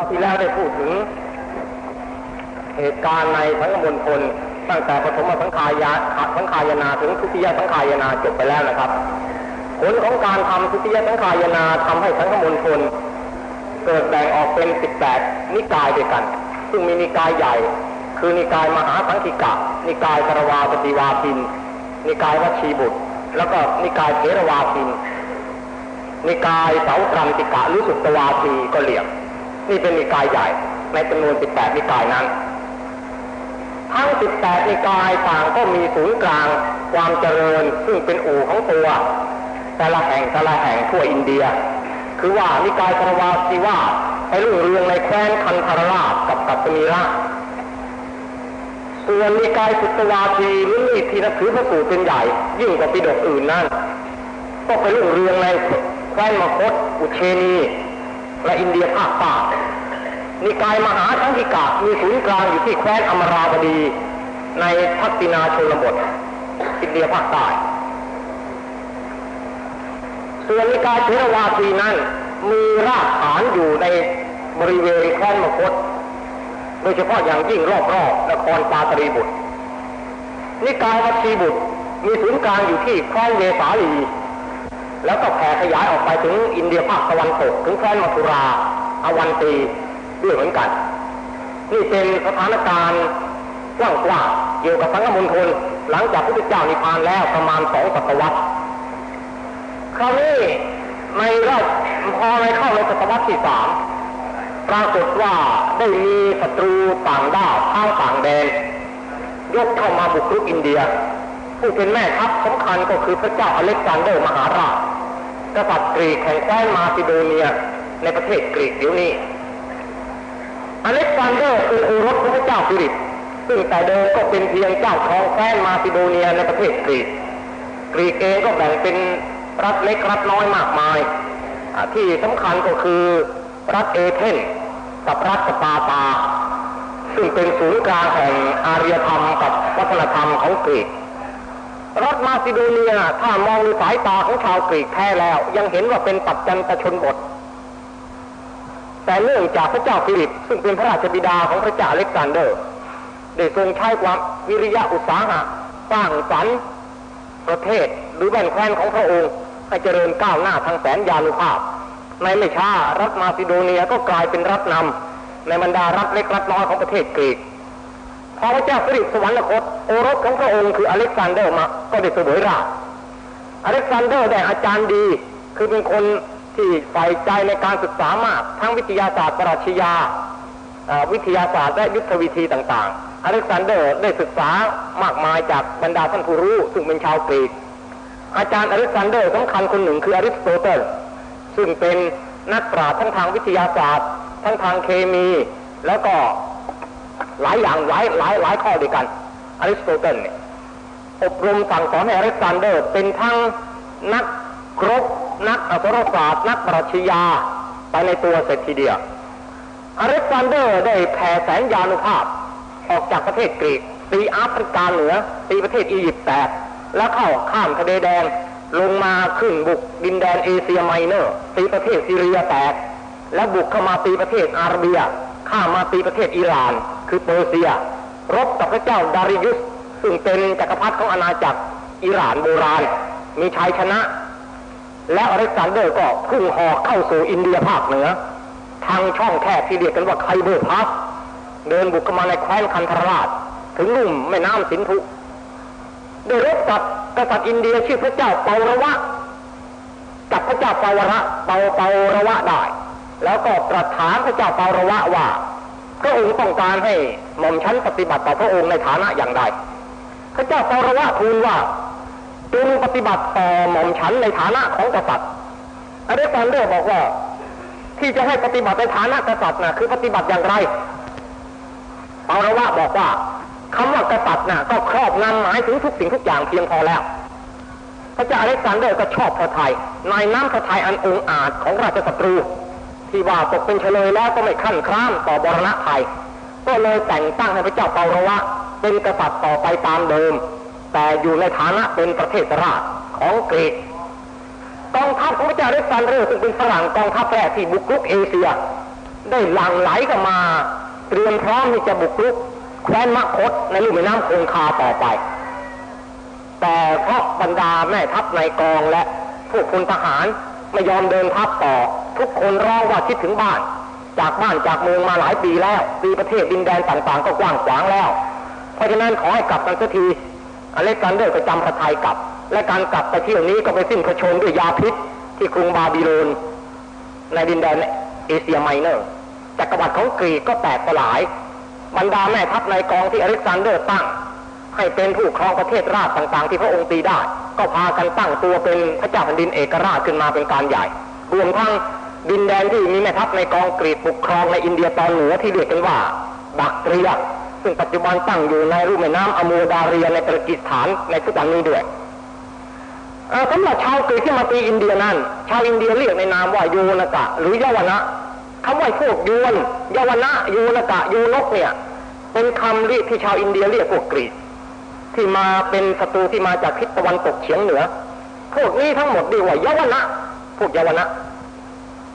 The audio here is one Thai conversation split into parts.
าวที่แล้วได้พูดถึง เหตุการณ์ในสังมณฑลตั้งแต่ปฐมสังขายาสังขายนาถึงทุติยสังขายนาจบไปแล้วนะครับ ผลของการทำทุติยสังขายนาทำให้สังมณฑลเกิดแบ่งออกเป็น 18 นิกายด้วยกัน ซึ่งมีนิกายใหญ่ คือนิกายมหาสังคิกะ นิกายกรวาปฏิวาพิน นิกายวัชีบุตร แล้วก็นิกายเทรวาพิน นิกายเสาตรันติกะหรือสุตตวาทีก็เหลี่ยม นี่เป็นนิกายใหญ่ ในจำนวน 18 นิกายนั้น ทั้ง 18 นิกายต่างก็มีศูนย์กลางความเจริญซึ่งเป็นอู่ของตัว แต่ละแห่งแต่ละแห่งทั่วอินเดีย คือว่านิกายคารวาสีว่าไปรุ่งเรืองในแคว้นคันธารราชกับกัสมีระส่วนนิกายสุตวาทีหรือนิทีนับถือพระสูตรเป็นใหญ่ ยิ่งกว่าปิฎกอื่นนั่นก็ไปรุ่งเรืองในแคว้นมคตอุเชนี และอินเดียภาคใต้นิกายมหาสังคิกะมีศูนย์กลางอยู่ที่แคว้นอมราบดี ในทักษิณาชนบท อินเดียภาคใต้ส่วนนิกายเทรวาทีนั้นมีรากฐานอยู่ในบริเวณแคว้นมคต โดยเฉพาะอย่างยิ่งรอบๆนครปาตรีบุตร นิกายวัชีบุตรมีศูนย์กลางอยู่ที่แคว้นเวสาลี แล้วก็แผ่ขยายออกไปถึงอินเดียภาคตะวันตกถึงแคว้นมัทุราอวันตีด้วยเหมือนกัน นี่เป็นสถานการณ์กว้างๆเกี่ยวกับสังฆมณฑลหลังจากพระพุทธเจ้านิพพานแล้วประมาณสองศตวรรษคราวนี้ในรอบพอในเข้าในศตวรรษที่สามปรากฏว่าได้มีศัตรูต่างด้าวทางต่างแดน ยกเข้ามาบุกรุกอินเดีย ผู้เป็นแม่ทัพสำคัญก็คือพระเจ้าอเล็กซานเดอร์มหาราช กษัตริย์กรีกแห่งแคว้นมาซิโดเนีย ในประเทศกรีกเดี๋ยวนี้อเล็กซานเดอร์เป็นโอรสของพระเจ้าฟิลิป ซึ่งแต่เดิมก็เป็นเพียงเจ้าครองแคว้นมาซิโดเนียในประเทศกรีก กรีกเองก็แบ่งเป็นรัฐเล็กรัฐน้อยมากมาย ที่สำคัญก็คือรัฐเอเธนส์กับรัฐสปาร์ตา ซึ่งเป็นศูนย์กลางแห่งอารยธรรมกับวัฒนธรรมของกรีก รัฐมาซิโดเนียถ้ามองด้วยสายตาของชาวกรีกแท้แล้ว ยังเห็นว่าเป็นปัจจันตชนบท แต่เนื่องจากพระเจ้าฟิลิป ซึ่งเป็นพระราชบิดาของพระเจ้าอเล็กซานเดอร์ ได้ทรงใช้ความวิริยะอุตสาหะสร้างสรรค์ประเทศหรือแว่นแคว้นของพระองค์ ให้เจริญก้าวหน้าทางแสนยานุภาพ ในไม่ช้ารัฐมาซิโดเนียก็กลายเป็นรัฐนำในบรรดารัฐเล็กรัฐน้อยของประเทศกรีก พอพระเจ้าฟิลิปสวรรคตโอรสของพระองค์คืออเล็กซานเดอร์มา ก็ได้เสวยราชย์อเล็กซานเดอร์ได้อาจารย์ดี คือเป็นคนที่ใฝ่ใจในการศึกษามาก ทั้งวิทยาศาสตร์ปรัชญาวิทยาศาสตร์และยุทธวิธีต่างๆ อเล็กซานเดอร์ได้ศึกษามากมายจากบรรดาท่านผู้รู้ ซึ่งเป็นชาวกรีก อาจารย์อเล็กซานเดอร์สำคัญคนหนึ่งคืออริสโตเติลซึ่งเป็นนักปราชญ์ทั้งทางวิทยาศาสตร์ ทั้งทางเคมี แล้วก็ หลายอย่างหลายหลายหลายข้อด้วยกันอริสโตเติลเนี่ยอบรมสั่งสอนให้อเล็กซานเดอร์ เป็นทั้งนักกรบนักอักษรศาสตร์นักปรัชญาไปในตัวเสร็จทีเดียวอเล็กซานเดอร์ได้แผ่แสนยานุภาพ ออกจากประเทศกรีกตีแอฟริกาเหนือตีประเทศอียิปต์แตกแล้วเข้าข้ามทะเลแดงลงมาขึ้นบุกดินแดนเอเชียไมเนอร์ตีประเทศซีเรียแตก แล้วบุกเข้ามาตีประเทศอาระเบีย ข้ามมาตีประเทศอิหร่าน คือเปอร์เซีย รบกับพระเจ้าดาริยุส ซึ่งเป็นจักรพรรดิของอาณาจักรอิหร่านโบราณ มีชัยชนะ และอเล็กซานเดอร์ก็พุ่งหอกเข้าสู่อินเดียภาคเหนือ ทางช่องแคบที่เรียกกันว่าไคเบอร์พาสเดินบุกเข้ามาในแคว้นคันธรราช ถึงลุ่มแม่น้ำสินธุได้รบกับกษัตริย์อินเดียชื่อพระเจ้าเปาระวะจับพระเจ้าเปาวระเปาเปาระวะได้ แล้วก็ตรัสถามพระเจ้าเปาระวะว่า พระองค์ต้องการให้หม่อมชั้นปฏิบัติต่อพระองค์ในฐานะอย่างใดพระเจ้าเปาระวะทูลว่าจงปฏิบัติต่อหม่อมชั้นในฐานะของกษัตริย์อเล็กซานเดอร์บอกว่า ที่จะให้ปฏิบัติในฐานะกษัตริย์นะคือปฏิบัติอย่างไรเปาระวะบอกว่าคำว่ากษัตริย์น่ะก็ครอบงำหมายถึงทุกสิ่งทุกอย่างเพียงพอแล้วพระเจ้าอเล็กซานเดอร์ก็ชอบพระทัยในน้ำพระทัยอันองอาจของราชศัตรู ที่ว่าตกเป็นเชลยแล้วก็ไม่ครั่นคร้ามต่อมรณภัย ก็เลยแต่งตั้งให้พระเจ้าเปาระวะ เป็นกษัตริย์ต่อไปตามเดิม แต่อยู่ในฐานะเป็นประเทศราชของกรีกกองทัพของพระเจ้าเล็กซานเดอร์ซึ่งเป็นฝรั่งกองทัพแรกที่บุกรุกเอเชีย ได้หลั่งไหลกันมา เตรียมพร้อมที่จะบุกรุกแคว้นมคตในลุ่มแม่น้ำคงคาต่อไป แต่เพราะบรรดาแม่ทัพในกองและพวกพลทหาร ไม่ยอมเดินทัพต่อ ทุกคนร้องว่าคิดถึงบ้าน จากบ้านจากเมืองมาหลายปีแล้วปีประเทศดินแดนต่างๆ ก็กว้างขวางแล้ว เพราะฉะนั้นขอให้กลับกันสักทีอเล็กซานเดอร์ก็จำพระทัยกลับ และการกลับไปเที่ยวนี้ก็ไปสิ้นพระชนม์ด้วยยาพิษ ที่กรุงบาบิโลนในดินแดนเอเชียไมเนอร์จักรวรรดิของกรีกก็แตกสลาย บรรดาแม่ทัพในกองที่อเล็กซานเดอร์ตั้ง ให้เป็นผู้ครองประเทศราชต่างๆ ที่พระองค์ตีได้ ก็พากันตั้งตัวเป็นพระเจ้าแผ่นดินเอกราชขึ้นมาเป็นการใหญ่ รวมทั้งดินแดนที่มีแม่ทัพในกองกรีกปกครองในอินเดียตอนเหนือที่เรียกกันว่าบัคเตรียซึ่งปัจจุบันตั้งอยู่ในลุ่มแม่น้ำอามูดาเรียในปากีสถานในทุกวันนี้ด้วยสำหรับชาวกรีกที่มาตีอินเดียนั้น ชาวอินเดียเรียกในนามว่าโยนกะ หรือเยาวนะคำว่าพวกยวนเยาวนะโยนกะโยนกเนี่ย เป็นคำเรียกที่ชาวอินเดียเรียกพวกกรีก ที่มาเป็นศัตรูที่มาจากทิศตะวันตกเฉียงเหนือ พวกนี้ทั้งหมดเรียกว่าเยาวนะพวกเยาวนะ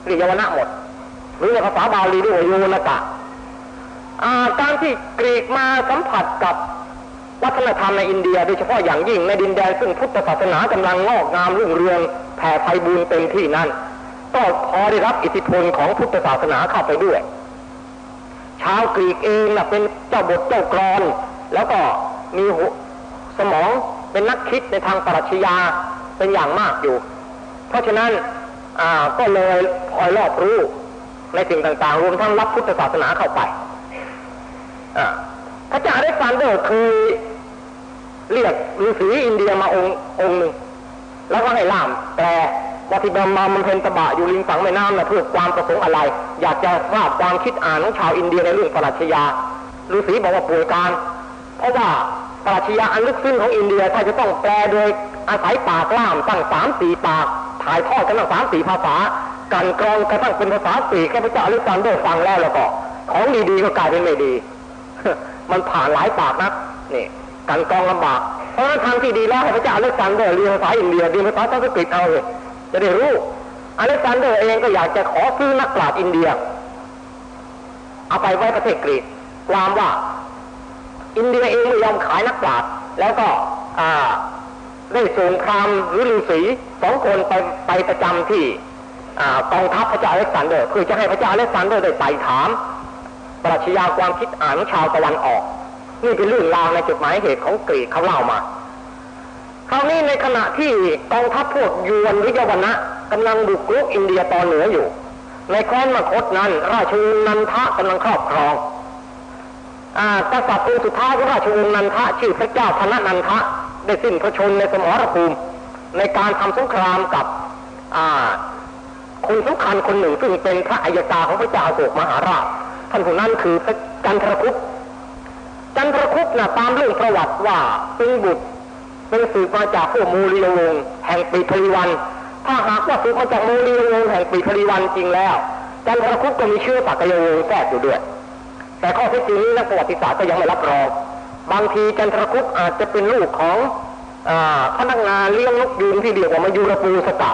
เรียกเยาวนะหมด หรือในภาษาบาลีเรียกว่าโยนกะาการที่กรีกมาสัมผัสกับวัฒนธรรมในอินเดีย โดยเฉพาะอย่างยิ่งในดินแดนซึ่งพุทธศาสนากำลังงอกงามรุ่งเรืองแผ่ไพบูรณ์เต็มที่นั้นก็พอได้รับอิทธิพลของพุทธศาสนาเข้าไปด้วย ชาวกรีกเองนะเป็นเจ้าบทเจ้ากรอน แล้วก็มี สมองเป็นนักคิดในทางปรัชญาเป็นอย่างมากอยู่ เพราะฉะนั้นก็เลยพลอยรอบรู้ในสิ่งต่างๆ รวมทั้งรับพุทธศาสนาเข้าไปพระเจ้าอเล็กซานเดอร์คือเรียกฤาษีอินเดียมาองค์องค์หนึ่ง แล้วก็ให้ล่ามแต่ว่าที่บำมามันเพนตบะอยู่ริมฝั่งแม่น้ำนะเพื่อความประสงค์อะไร อยากจะทราบความคิดอ่านของชาวอินเดียในเรื่องปรัชญาฤาษีบอกว่าป่วยการ เพราะว่า ปรัชญาอันลึกซึ้งของอินเดียถ้าจะต้องแปลโดยอาศัยปากล่ามตั้งสามสี่ปาก ถ่ายทอดกันตั้งสามสี่ภาษา กลั่นกรองกระทั่งเป็นภาษาสี่แค่พระเจ้าอเล็กซานเดอร์ฟังแล้วแล้วก็ ของดีๆก็กลายเป็นไม่ดี มันผ่านหลายปากนะนี่ กลั่นกรองลำบาก เพราะฉะนั้นทางที่ดีแล้วให้พระเจ้าอเล็กซานเดอร์เรียนภาษาอินเดียเรียนภาษาสันสกฤตเอาเลยจะได้รู้อเล็กซานเดอร์เองก็อยากจะขอซื้อนักปราชญ์อินเดีย เอาไปไว้ประเทศกรีกความว่า อินเดียเองไม่ยอมขายนักปราชญ์แล้วก็ได้ส่งครามหรือฤาษีสองคนไปไปประจำที่กองทัพพระเจ้าอเล็กซานเดอร์เพื่อจะให้พระเจ้าอเล็กซานเดอร์ได้ไต่ถาม ปรัชญาความคิดอ่านของชาวตะวันออก นี่เป็นเรื่องราวในจดหมายเหตุของกรีกเขาเล่ามาคราวนี้ในขณะที่กองทัพพวกยวนหรือยาวนะกำลังบุกรุกอินเดียตอนเหนืออยู่ ในแคว้นมคตนั้น ราชวงศ์นันทะกำลังครอบครอง กษัตริย์องค์สุดท้ายของราชวงศ์นันทะชื่อพระเจ้าธนนันทะได้สิ้นพระชนม์ในสมรภูมิ ในการทำสงครามกับคนสำคัญคนหนึ่งซึ่งเป็นพระอัยการของพระเจ้าโศกมหาราช ท่านผู้นั้นคือพระจันทรคุปจันทรคุปนะตามเรื่องประวัติว่าเป็นบุตรเป็นสืบมาจากพวกมูลียวงศ์แห่งปีพลีวัน ถ้าหากว่าสืบมาจากมูลียวงศ์แห่งปีพลีวันจริงแล้ว จันทรคุปก็มีเชื้อสักยวงศ์แทรกอยู่ด้วย แต่ข้อเท็จจริงนี้นักประวัติศาสตร์ก็ยังไม่รับรอง บางทีจันทรคุปอาจจะเป็นลูกของอพนักงานเลี้ยงนกยูงที่เรียกว่ามายูรปูสตะ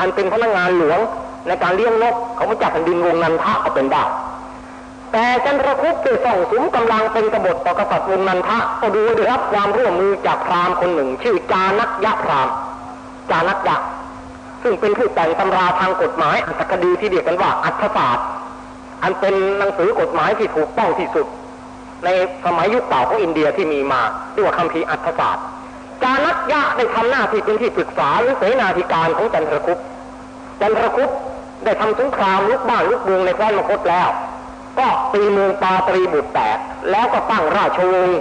อันเป็นพนักงานหลวงในการเลี้ยงนกของพระเจ้าแผ่นดินวงนันทะก็เป็นได้แต่จันทรคุปได้ส่งสุมกำลังเป็นกบฏต่อกษัตริย์วงนันทะก็ดูได้รับความร่วมมือจากพราหมณ์คนหนึ่ง ชื่อจานักยะพราหมณ์จานักยะซึ่งเป็นผู้แต่งตำราทางกฎหมายอัตถคดีที่เรียกกันว่าอัฏฐศาสตร์ อันเป็นหนังสือกฎหมายที่ถูกต้องที่สุด ในสมัยยุคเก่าของอินเดียที่มีมาเรียกว่าคัมภีอัฐศาสตร์จานักยะได้ทำหน้าที่เป็นที่ปรึกษาหรือเสนาธิการของจันทรคุปจันทรคุปได้ทำสงครามลุกบ้านลุกเมืองในแคว้นมคตแล้ว ก็ตีเมืองปาตรีบุตรแตก แล้วก็ตั้งราชวงศ์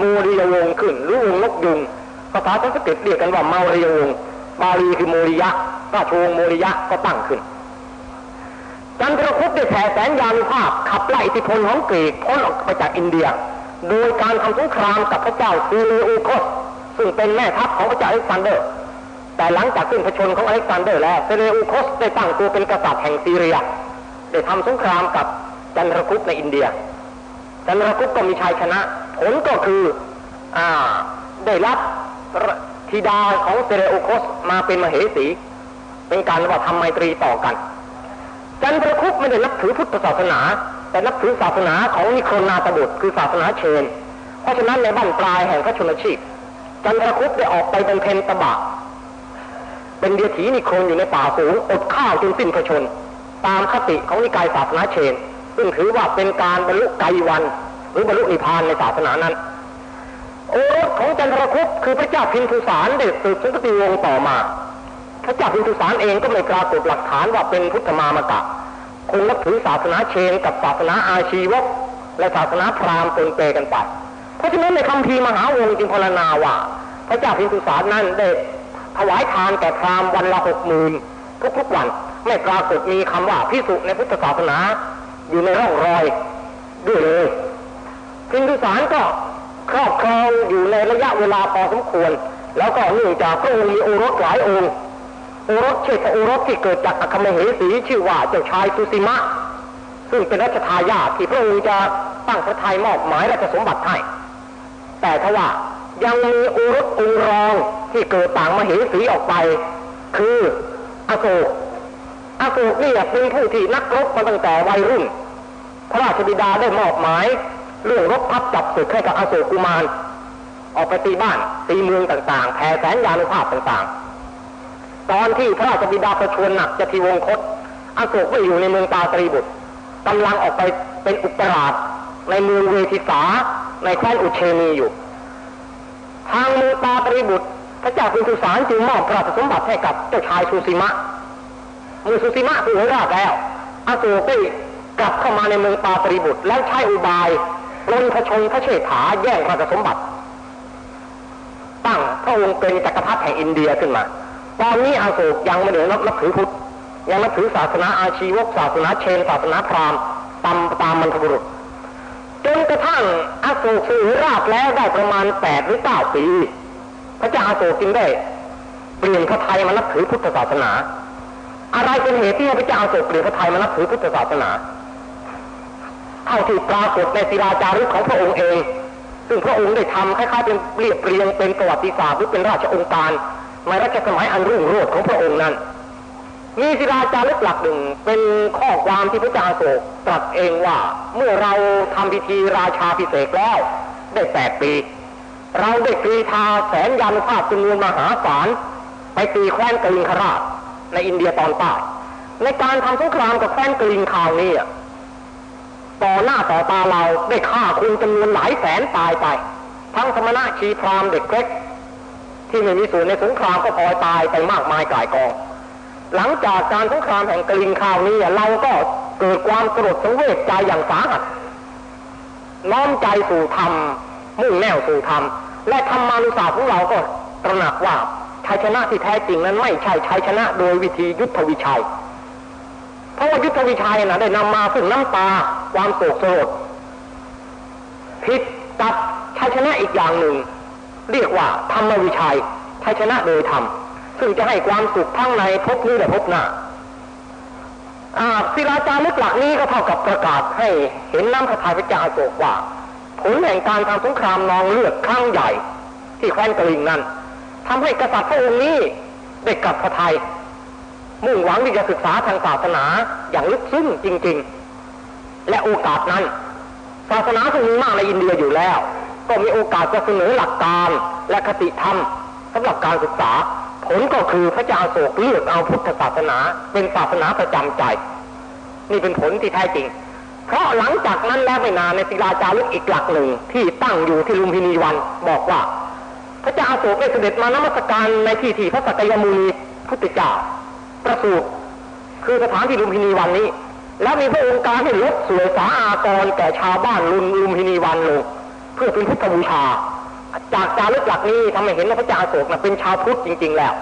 โมริยวงศ์ขึ้นหรือวงศ์นกยูงภาษาสันสกฤตเรียกกันว่าเมาริยวงศ์บาลีคือโมริยะราชวงศ์โมริยะก็ตั้งขึ้น จันทรคุปต์ได้แผ่แสนยานุภาพขับไล่อิทธิพลของกรีกพ้นออกไปจากอินเดีย โดยการทำสงครามกับพระเจ้าเซเลอูคสซึ่งเป็นแม่ทัพของพระเจ้าอเล็กซานเดอร์ แต่หลังจากสิ้นพระชนม์ของอเล็กซานเดอร์แล้วเซเลอูคสได้ตั้งตัวเป็นกษัตริย์แห่งซีเรีย ได้ทำสงครามกับจันทรคุปในอินเดีย จันทรคุปก็มีชัยชนะ ผลก็คืออ่าได้รับธิดาของเซเลอูโคสมาเป็นมเหสี เป็นการว่าทำไมตรีต่อกัน จันทรคุปไม่ได้นับถือพุทธศาสนา แต่นับถือศาสนาของนิโครนาตบุตรคือศาสนาเชน เพราะฉะนั้นในบ้านปลายแห่งพระชนชีพ จันทรคุปได้ออกไปเป็นเพนตบะ เป็นเดียถีนิโครนอยู่ในป่าสูงอดข้าวจนสิ้นพระชน ตามคติของนิกายศาสนาเชน ซึ่งถือว่าเป็นการบรรลุไกวัน หรือบรรลุนิพพานในศาสนานั้นโอรสของจันทรคุปคือพระเจ้าพินทุสารได้สืบสุนทรวงศ์ต่อมา พระเจ้าพินทุสารเองก็ไม่ปรากฏหลักฐานว่าเป็นพุทธมามกะคงนับถือศาสนาเชนกับศาสนาอาชีวก และศาสนาพราหมณ์ปนเปกันไป เพราะฉะนั้นในคำพีมหาวงจึงพรณนาว่า พระเจ้าพินทุสารนั้นได้ถวายทานแก่พราหมณ์วันละหกหมื่นทุกๆวันไม่ปรากฏมีคำว่าพิสุในพุทธศาสนา อยู่ในร่องรอยด้วยเลยพินทุสารก็ครอบครองอยู่ในระยะเวลาพอสมควร แล้วก็เนื่องจากพระองค์มีโอรสหลายองค์ โอรสเชษฐโอรสที่เกิดจากอัคมเหสีชื่อว่าเจ้าชายสุสิมะ ซึ่งเป็นรัชทายาทที่พระองค์จะตั้งพระทัยมอบหมายราชสมบัติให้แต่ทว่ายังมีโอรสองรองที่เกิดต่างมเหสีออกไป คืออโศกอโศกนี่เป็นผู้ที่นักรบมาตั้งแต่วัยรุ่น พระราชบิดาได้มอบหมายเรื่องรบทัพจับศึกให้กับอโศกกุมาร ออกไปตีบ้านตีเมืองต่างๆแผ่แสนยานุภาพต่างๆ ตอนที่พระราชบิดาประชวรหนักจะทีวงคตอโศกไม่อยู่ในเมืองตาตรีบุตรกำลังออกไปเป็นอุปราชในเมืองเวทิสาในแคว้นอุเชนีอยู่ ทางเมืองตาตรีบุตร พระเจ้าพิมพิสารจึงมอบพระราชสมบัติให้กับเจ้าชายสุสีมะเมื่อสุสีมะถูกราชแล้วอโศกได้กลับเข้ามาในเมืองตาตรีบุตร แล้วใช้อุบายลนพระชนพระเชษฐาแย่งพระราชสมบัติ ตั้งพระองค์เป็นจักรพรรดิแห่งอินเดียขึ้นมา ตอนนี้อาโศกยังไม่ได้นับนับถือพุทธยังนับถือศาสนาอาชีวกศาสนาเชนศาสนาพราหมณ์ตามตามมันทบุรุษจนกระทั่งอาโศกสือราชแล้วได้ประมาณแปดหรือเก้าปี พระเจ้าอาโศกจึงได้เปลี่ยนพระไทยมานับถือพุทธศาสนา อะไรเป็นเหตุที่พระเจ้าอาโศกเปลี่ยนพระไทยมานับถือพุทธศาสนาเท่าที่ปรากฏในศิลาจารึกของพระองค์เอง ซึ่งพระองค์ได้ทำคล้ายๆเป็นเรียบเรียงเป็นประวัติศาสตร์หรือเป็นราชองค์การ ในรัชสมัยอันรุ่งโรจน์ของพระองค์นั้น มีศิลาจารึกหลักหนึ่งเป็นข้อความที่พระเจ้าโศกตรัสเองว่าเมื่อเราทำพิธีราชาพิเศษแล้วได้แปดปี เราได้กรีธาแสนยานุภาพจำนวนมหาศาลไปตีแคว้นกลิงคราชในอินเดียตอนใต้ในการทำสงครามกับแคว้นกลิงคราวนี้ต่อหน้าต่อตาเราได้ฆ่าคุณจำนวนหลายแสนตายไป ทั้งสมณะชีพรามเด็กเล็ก ที่ไม่มีส่วนในสงครามก็พลอยตายไปมากมายกลายกอง หลังจากการสงครามแห่งกลิงคราวนี้เราก็เกิดความสลดสังเวชใจอย่างสาหัสน้อมใจสู่ธรรมมุ่งแนวสู่ธรรมและธรรมานุศาสของเราก็ตระหนักว่าชัยชนะที่แท้จริงนั้นไม่ใช่ชัยชนะโดยวิธียุทธวิชัย เพราะว่ายุทธวิชัยนะได้นำมาซึ่งน้ำตาความโศกโศกผิดกับชัยชนะอีกอย่างหนึ่ง เรียกว่าธรรมวิชัยชัยชนะโดยธรรมซึ่งจะให้ความสุขทั้งในภพนี้และภพหน้าศิลาจารึกหลักนี้ก็เท่ากับประกาศให้เห็นน้ำพระทัยพระเจ้าโศกว่า ผลแห่งการทำสงครามนองเลือดครั้งใหญ่ ที่แคว้นกลิงนั้นทำให้กษัตริย์พระองค์นี้ได้กลับพระทัยมุ่งหวังที่จะศึกษาทางศาสนาอย่างลึกซึ้งจริง ๆ และโอกาสนั้น ศาสนาซึ่งมีมากในอินเดียอยู่แล้ว ก็มีโอกาสจะเสนอหลักการและคติธรรมสำหรับการศึกษา ผลก็คือพระเจ้าโศกเลือกเอาพุทธศาสนาเป็นศาสนาประจำใจ นี่เป็นผลที่แท้จริง เพราะหลังจากนั้นแล้วไม่นานในศิลาจารึกอีกหลักหนึ่งที่ตั้งอยู่ที่ลุมพินีวันบอกว่า พระเจ้าโศกได้เสด็จมานมัสการในที่ที่พระสักยมุนีพุทธเจ้าประสูติคือสถานที่ลุมพินีวันนี้ แล้วมีพระองค์การให้ลดสวยสาอากรแก่ชาวบ้านลุมลุมพินีวันลง เพื่อเป็นพุทธบูชา จากจารึกหลักนี้ทำให้เห็นว่าพระเจ้าอโศกนะเป็นชาวพุทธจริง ๆ แล้ว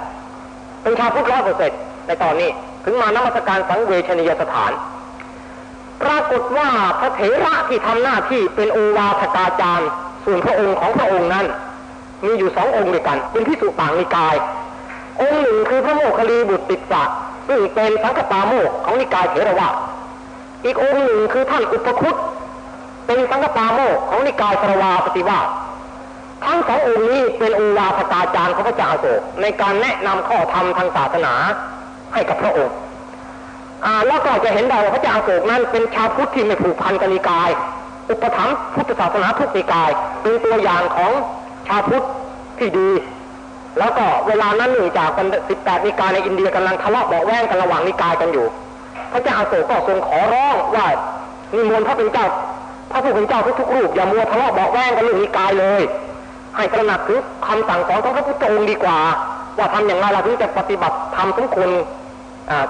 เป็นชาวพุทธร้อยเปอร์เซ็นต์ในตอนนี้ ถึงมานมัสการสังเวชนียสถาน ปรากฏว่าพระเถระที่ทำหน้าที่เป็นโอวาทกาจารย์ ส่วนพระองค์ของพระองค์นั้น มีอยู่สององค์ด้วยกัน เป็นพิสุต่างนิกาย องค์หนึ่งคือพระโมคคัลลีบุตรติสสะซึ่งเป็นสังฆปาโมกของนิกายเถรวาทอีกองค์หนึ่งคือท่านอุปคุต เป็นสังฆปาโมกของนิกายสรวาปฏิวาทั้งสององค์นี้เป็นองค์วาสกาจารย์ของพระเจ้าโศกในการแนะนำข้อธรรมทางศาสนาให้กับพระองค์อ่าแล้วก็จะเห็นได้ว่าพระเจ้าโศกนั้นเป็นชาวพุทธที่ไม่ผูกพันกับนิกาย อุปถัมภ์พุทธศาสนาทุกนิกาย เป็นตัวอย่างของชาวพุทธที่ดี แล้วก็เวลานั้นหนึ่งจากป็นสิบแปดนิกายในอินเดียกำลังทะเลาะเบาแวงกันระหว่างนิกายกันอยู่ พระเจ้าอาโศกก็ทรงขอร้องว่านิมนต์พระเป็นเจ้า พระผู้เป็นเจ้าทุกๆรูปอย่ามัวทะเลาะเบาแวงกันเรื่องนิกายเลย ให้ตระหนักถึงคำสั่งสอนของพระพุทธองค์ดีกว่า ว่าทำอย่างไรเราถึงจะปฏิบัติธรรมสมควร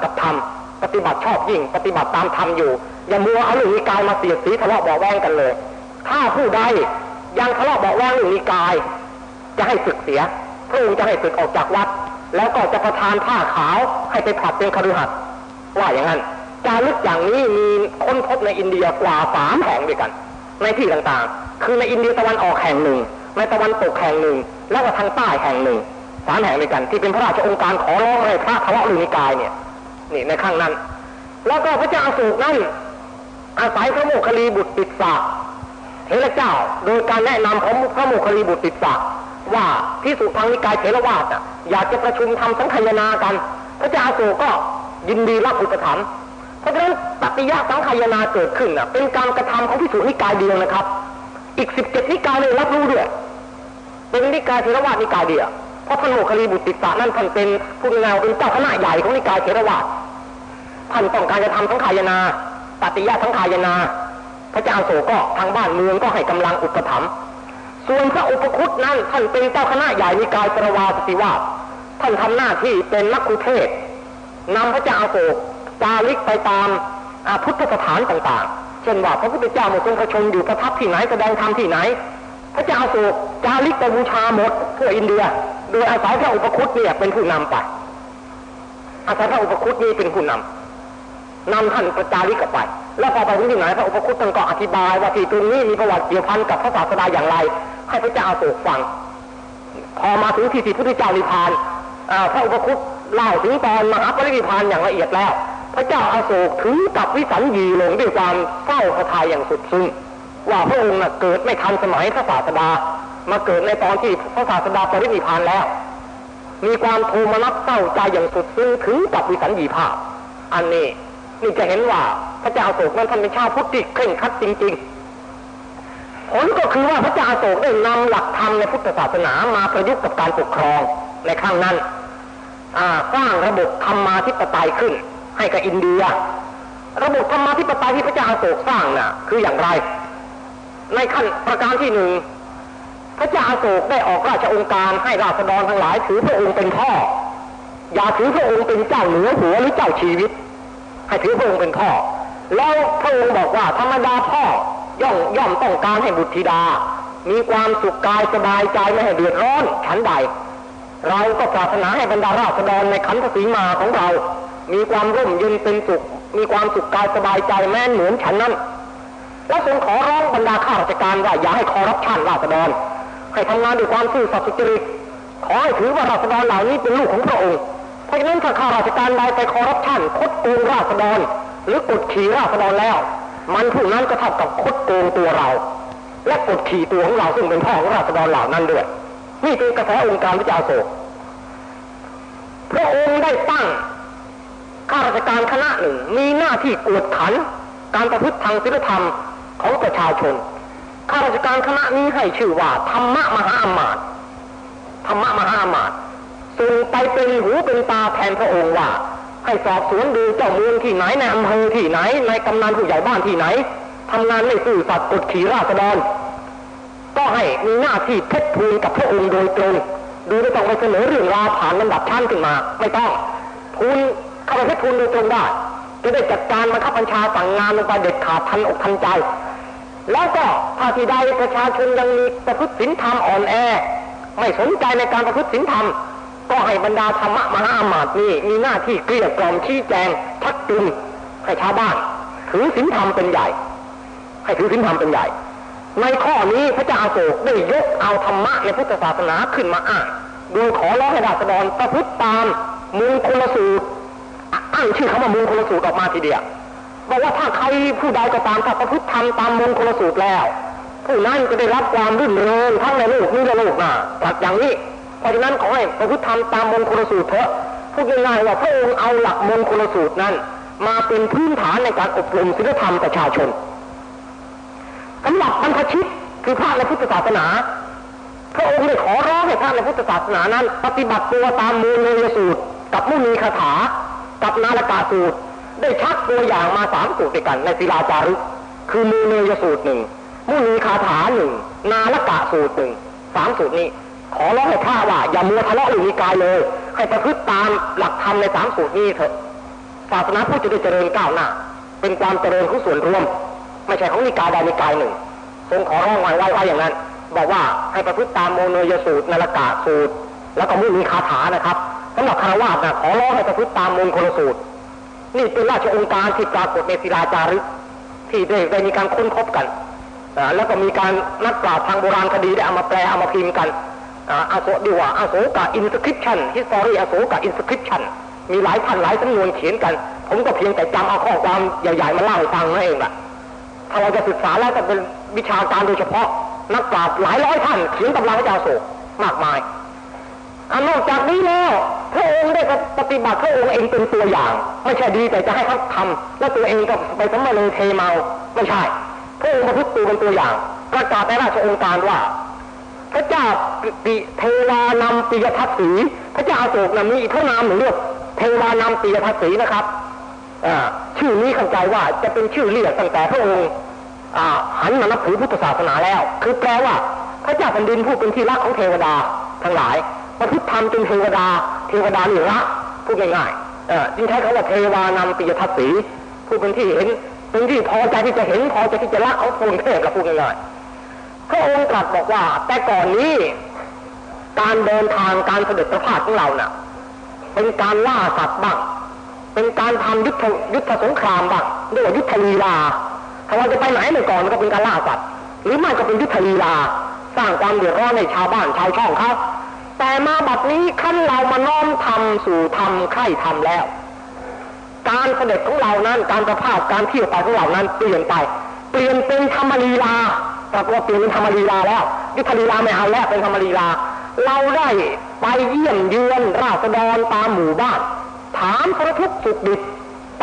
กับธรรมปฏิบัติชอบยิ่ง ปฏิบัติตามธรรมอยู่ อย่ามัวเอาเรื่องนิกายมาเสียดสีทะเลาะเบาแวงกันเลย ถ้าผู้ใดยังทะเลาะเบาแวงเรื่องนิกาย จะให้ศึกเสียพระองค์จะให้ศึกออกจากวัด แล้วก็จะประทานผ้าขาวให้ไปผัดเป็นคฤหัสถ์ว่าอย่างนั้น จารึกอย่างนี้มีค้นพบในอินเดียกว่าสามแห่งด้วยกัน ในที่ต่างๆ คือในอินเดียตะวันออกแห่งหนึ่ง ในตะวันตกแห่งหนึ่ง แล้วก็ทางใต้แห่งหนึ่งสามแห่งด้วยกัน ที่เป็นพระราชองค์การขอร้องให้พระทะเลาะลุนิกายเนี่ยนี่ในข้างนั้น แล้วก็พระเจ้าอโศกนั้นอาศัยพระโมคคัลีบุตรติดสาเทระเจ้า โดยการแนะนำของพระโมคคัลีบุตรติดสาว่าพิสุทางนิกายเทรวาสอยากจะประชุมทำสังคายนากัน พระเจ้าอโศกก็ยินดีรับอุปถัมภ์ เพราะฉะนั้นปฏิยะสังคายนาเกิดขึ้นอะเป็นการกระทำของพิสุนิกายเดียวนะครับ อีกสิบเจ็ดนิกายเลยรับรู้ด้วยเป็นนิกายเทรวาสนิกายเดียวเพราะท่านโมคลีบุตรติสานั่นท่านเป็นผู้แนวเป็นเจ้าคณะใหญ่ของนิกายเทรวาสท่านต้องการจะทำทั้งขายนาปฏิยะทั้งขายนา พระเจ้าโศกก็ทางบ้านเมืองก็ให้กำลังอุปถัมภ์ส่วนพระอุปคุตนั้นท่านเป็นเจ้าคณะใหญ่นิกายปรวาสติวาสท่านทำหน้าที่เป็นนักคุเทศนำพระเจ้าโศก จาริกไปตามอาพุทธสถานต่างๆ เช่นว่าพระพุทธเจ้าเมื่อทรงประชนอยู่ประทับที่ไหนแสดงธรรมที่ไหน พระเจ้าโศกจาริกไปบูชาหมดทั่วอินเดีย โดยอาศัยพระอุปคุตเนี่ยเป็นผู้นำไป อาศัยพระอุปคุตนี้เป็นผู้นำนำท่านประจาริกออกไป แล้วพอไปถึงที่ไหนพระอุปคุตท่านก็อธิบายว่าที่ตรงนี้มีประวัติเกี่ยวพันกับพระศาสดาอย่างไร ให้พระเจ้าอโศกฟัง พอมาถึงที่ที่พุทธเจ้านิพพานอ่าพระอุปคุตเล่าถึงตอนมหาปรินิพพานอย่างละเอียดแล้ว พระเจ้าอาโศกถึงกับวิสัญญีลงด้วยความเศร้าสะทายอย่างสุดซึ้งว่าพระองค์เกิดไม่ทันสมัยพระศาสดา มาเกิดในตอนที่พระศาสดาปรินิพานแล้ว มีความโทมนัสเศร้าใจอย่างสุดซึ้งถึงกับวิสัญญีภาพ อันนี้นี่จะเห็นว่าพระเจ้าอาโศกนั้นท่านเป็นชาวพุทธที่เคร่งครัดจริง ๆ ผลก็คือว่าพระเจ้าอาโศกได้นำหลักธรรมในพุทธศาสนามาประยุกต์กับการปกครองในครั้งนั้นสร้างระบบธรรมาธิปไตยขึ้น ให้กับอินเดีย ระบบธรรมาธิปไตยที่พระเจ้าอโศกสร้างน่ะ คืออย่างไร ในขั้นประการที่หนึ่งพระเจ้าอโศกได้ออกราชองค์การให้ราษฎรทั้งหลายถือพระองค์เป็นพ่อ อย่าถือพระองค์เป็นเจ้าเหนือหัวหรือเจ้าชีวิต ให้ถือพระองค์เป็นพ่อ แล้วพระองค์บอกว่าธรรมดาพ่อย่อมย่อมต้องการให้บุตรธิดา มีความสุขกายสบายใจไม่ให้เดือดร้อนฉันใด เราก็ปรารถนาให้บรรดาราษฎรในขันธสีมาของเรา มีความร่มเย็นเป็นสุข มีความสุขกายสบายใจแม้นเหมือนฉันนั้น และทรงขอร้องบรรดาข้าราชการว่าอย่าให้คอรัปชันราษฎรให้ทำงานด้วยความซื่อสัตย์สุจริตขอให้ถือว่าราษฎรเหล่านี้เป็นลูกของพระองค์ เพราะฉะนั้นถ้าข้าราชการใดไปคอรัปชันคดโกงราษฎร หรือกดขี่ราษฎรแล้ว มันผู้นั้นก็เท่ากับคดโกงตัวเรา และกดขี่ตัวของเราซึ่งเป็นพ่อของราษฎรเหล่านั้นด้วยนี่คือกระแสองค์การพระเจ้าโศกพระองค์ได้ตั้ง ข้าราชการคณะหนึ่ง มีหน้าที่กวดขัน การประพฤติทางศีลธรรมของประชาชน ข้าราชการคณะนี้ให้ชื่อว่าธรรมมหาอมาตย์ธรรมมหาอมาตย์ส่งไปเป็นหูเป็นตาแทนพระองค์ว่า ให้สอบสวนดูเจ้าเมืองที่ไหนในอำเภอที่ไหนในกำนันผู้ใหญ่บ้านที่ไหนทำงานไม่ซื่อสัตย์กดขี่ราษฎรก็ให้มีหน้าที่ทบทวนกับพระองค์โดยตรง ดูไม่ต้องไปเสนอเรื่องราวผ่านลำดับชั้นขึ้นมา ไม่ต้องทูล เข้าไปทบทวนโดยตรงได้จะได้จัดการบังคับบัญชาสั่งงานลงไปเด็ดขาดทันอกทันใจ แล้วก็ถ้าที่ใดประชาชนยังมีประพฤติศีลธรรมอ่อนแอ ไม่สนใจในการประพฤติศีลธรรม ก็ให้บรรดาธรรมะมหาอามาตย์นี่มีหน้าที่เกลี้ยกล่อมชี้แจงทักจุนให้ชาวบ้านถือศีลธรรมเป็นใหญ่ ให้ถือศีลธรรมเป็นใหญ่ ในข้อนี้พระเจ้าอาโศกได้ยกเอาธรรมะในพุทธศาสนาขึ้นมาอ้างโดยขอร้องให้ราษฎรประพฤติตามมูลคนละสูตร อ้างชื่อคำว่ามูลคนลสูตรออกมาทีเดียวบอกว่าถ้าใครผู้ใดก็ตามถ้าประพฤติทำตามมูลคนลสูตรแล้ว ผู้นั้นจะได้รับความรื่นเริงทั้งในโลกนี้และโลกหน้าตรัสอย่างนี้เพราะฉะนั้นขอให้ประพฤติทำตามมงคลสูตรเถอะพูดง่ายๆว่าพระองค์เอาหลักมงคลสูตรนั้น มาเป็นพื้นฐานในการอบรมศีลธรรมประชาชนสำหรับบรรพชิตคือพระในพุทธศาสนาพระองค์ได้ขอร้องให้พระในพุทธศาสนานั้น ปฏิบัติตัวตามมูลเนยสูตรกับมุนีคาถา กับนาลกาสูตร ได้ชักตัวอย่างมาสามสูตรด้วยกันในศิลาจารึก คือมูเนยสูตรหนึ่งมุนีคาถาหนึ่งนาลกะสูตรหนึ่งสามสูตรนี้ ขอร้องให้ข้าว่าอย่ามัวทะเลาะหรือมีกายเลย ให้ประพฤติตามหลักธรรมในสามสูตรนี้เถอะศาสนาพุทธจะได้เจริญก้าวหน้าเป็นความเจริญของส่วนรวม ไม่ใช่ของนิกายใดนิกายหนึ่งทรงขอร้องไว้ไว้ไว้อย่างนั้น บอกว่าให้ประพฤติตามโมโนยสูตรนาลกะสูตร แล้วก็มุนีคาถานะครับ สำหรับคารวะนะขอร้องให้ประพฤติตามมูลคนสูตร นี่เป็นราชองค์การที่ปรากฏในศิลาจารึก ที่ได้ได้มีการค้นพบกันแล้วก็มีการนักปราชญ์ทางโบราณคดีได้เอามาแปลเอามาพิมพ์กันอาโศดีว่าอาโศกะ inscription history อาโศกะ inscription มีหลายพันหลายสำนวนเขียนกัน ผมก็เพียงแต่จำเอาข้อความใหญ่ๆมาเล่าให้ฟังนั่นเองแหละถ้าเราจะศึกษาแล้วจะเป็นวิชาการโดยเฉพาะ นักปราชญ์หลายร้อยท่านเขียนตำราพระเจ้าอโศกมากมาย นนอกจากนี้แล้วพระองค์ได้ปฏิบัติพระองค์เองเป็นตัวอย่าง ไม่ใช่ดีแต่จะให้เขาทำแล้วตัวเองก็ไปสมมาเลยเทเมาไม่ใช่พระองค์ประพฤติตัวเป็นตัวอย่าง ประกาศในราชองค์การว่า พระเจ้าปิเทวานำปิยทัศสีพระเจ้าอโศกนะมีอีกพระนามหนึ่งเรียกเทวานำปิยทัศสีนะครับอชื่อนี้เข้าใจว่าจะเป็นชื่อเรียกตั้งแต่พระองค์หันมานับถือพุทธศาสนาแล้ว คือแปลว่าพระเจ้าแผ่นดินผู้เป็นที่รักของเทวดาทั้งหลาย ประพฤติธรรมเป็นเทวดา เทวดานี่รักพูดง่ายๆเออจึงใช้คำว่าเทวานำปิยทัศสีผู้เป็นที่เห็นเป็นที่พอใจที่จะเห็นพอใจที่จะรักของพระเทพละพูดง่ายๆพระองค์ตรัสบอกว่า แต่ก่อนนี้ การเดินทางการเสด็จประพาสของเราเน่ะ เป็นการล่าสัตว์บ้าง เป็นการทำยุทธยุทธสงครามบ้างเรียกว่ายุทธลีลาถ้าเราจะไปไหนเมื่อก่อนก็เป็นการล่าสัตว์หรือไม่ก็เป็นยุทธลีลาสร้างความเดือดร้อนในชาวบ้านชาวช่องเขา แต่มาบัดนี้ขั้นเรามาน้อมทำสู่ทำใคร่ทำแล้ว การเสด็จของเรานั้นการประพาสการเที่ยวไปของเรานั้นเปลี่ยนไป เปลี่ยนเป็นธรรมลีลาปรากฏว่าเปลี่ยนเป็นธรรมลีลาแล้วยุทธลีลาไม่เอาแล้วเป็นธรรมลีลา เราได้ไปเยี่ยมเยือนราษฎรตามหมู่บ้าน ถามสารทุกข์สุขดิบ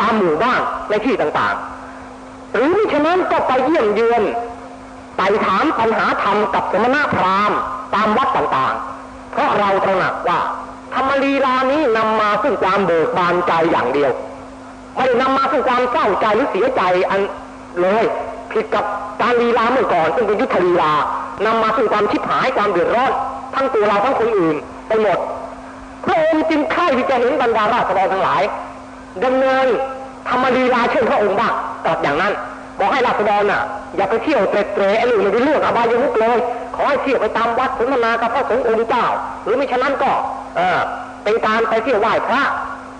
ตามหมู่บ้านในที่ต่างๆ หรือมิฉะนั้นก็ไปเยี่ยมเยือนไปถามปัญหาธรรมกับสมณะพราหมณ์ตามวัดต่างๆ เพราะเราตระหนักว่าธรรมลีลานี้นำมาซึ่งความเบิกบานใจอย่างเดียว ไม่ได้นำมาซึ่งความเศร้าใจหรือเสียใจอันเลยผิดกับการลีลาเมื่อก่อน ซึ่งเป็นยุทธลีลานำมาซึ่งความชิบหายความเดือดร้อนทั้งตัวเราทั้งคนอื่นไปหมดพระองค์จึงใคร่ที่จะเห็นบรรดาราษฎรทั้งหลายดำเนินธรรมลีลาเช่นพระองค์บ้างตรัสอย่างนั้น บอกให้ราษฎรน่ะ อย่าไปเที่ยวเตะๆไอ้หรือไม่ได้เรื่องอบายมุกเลย ขอให้เที่ยวไปตามวัดสนทนากับพระสงฆ์องค์เจ้า หรือไม่ฉะนั้นก็เออเป็นการไปเที่ยวไหว้พระ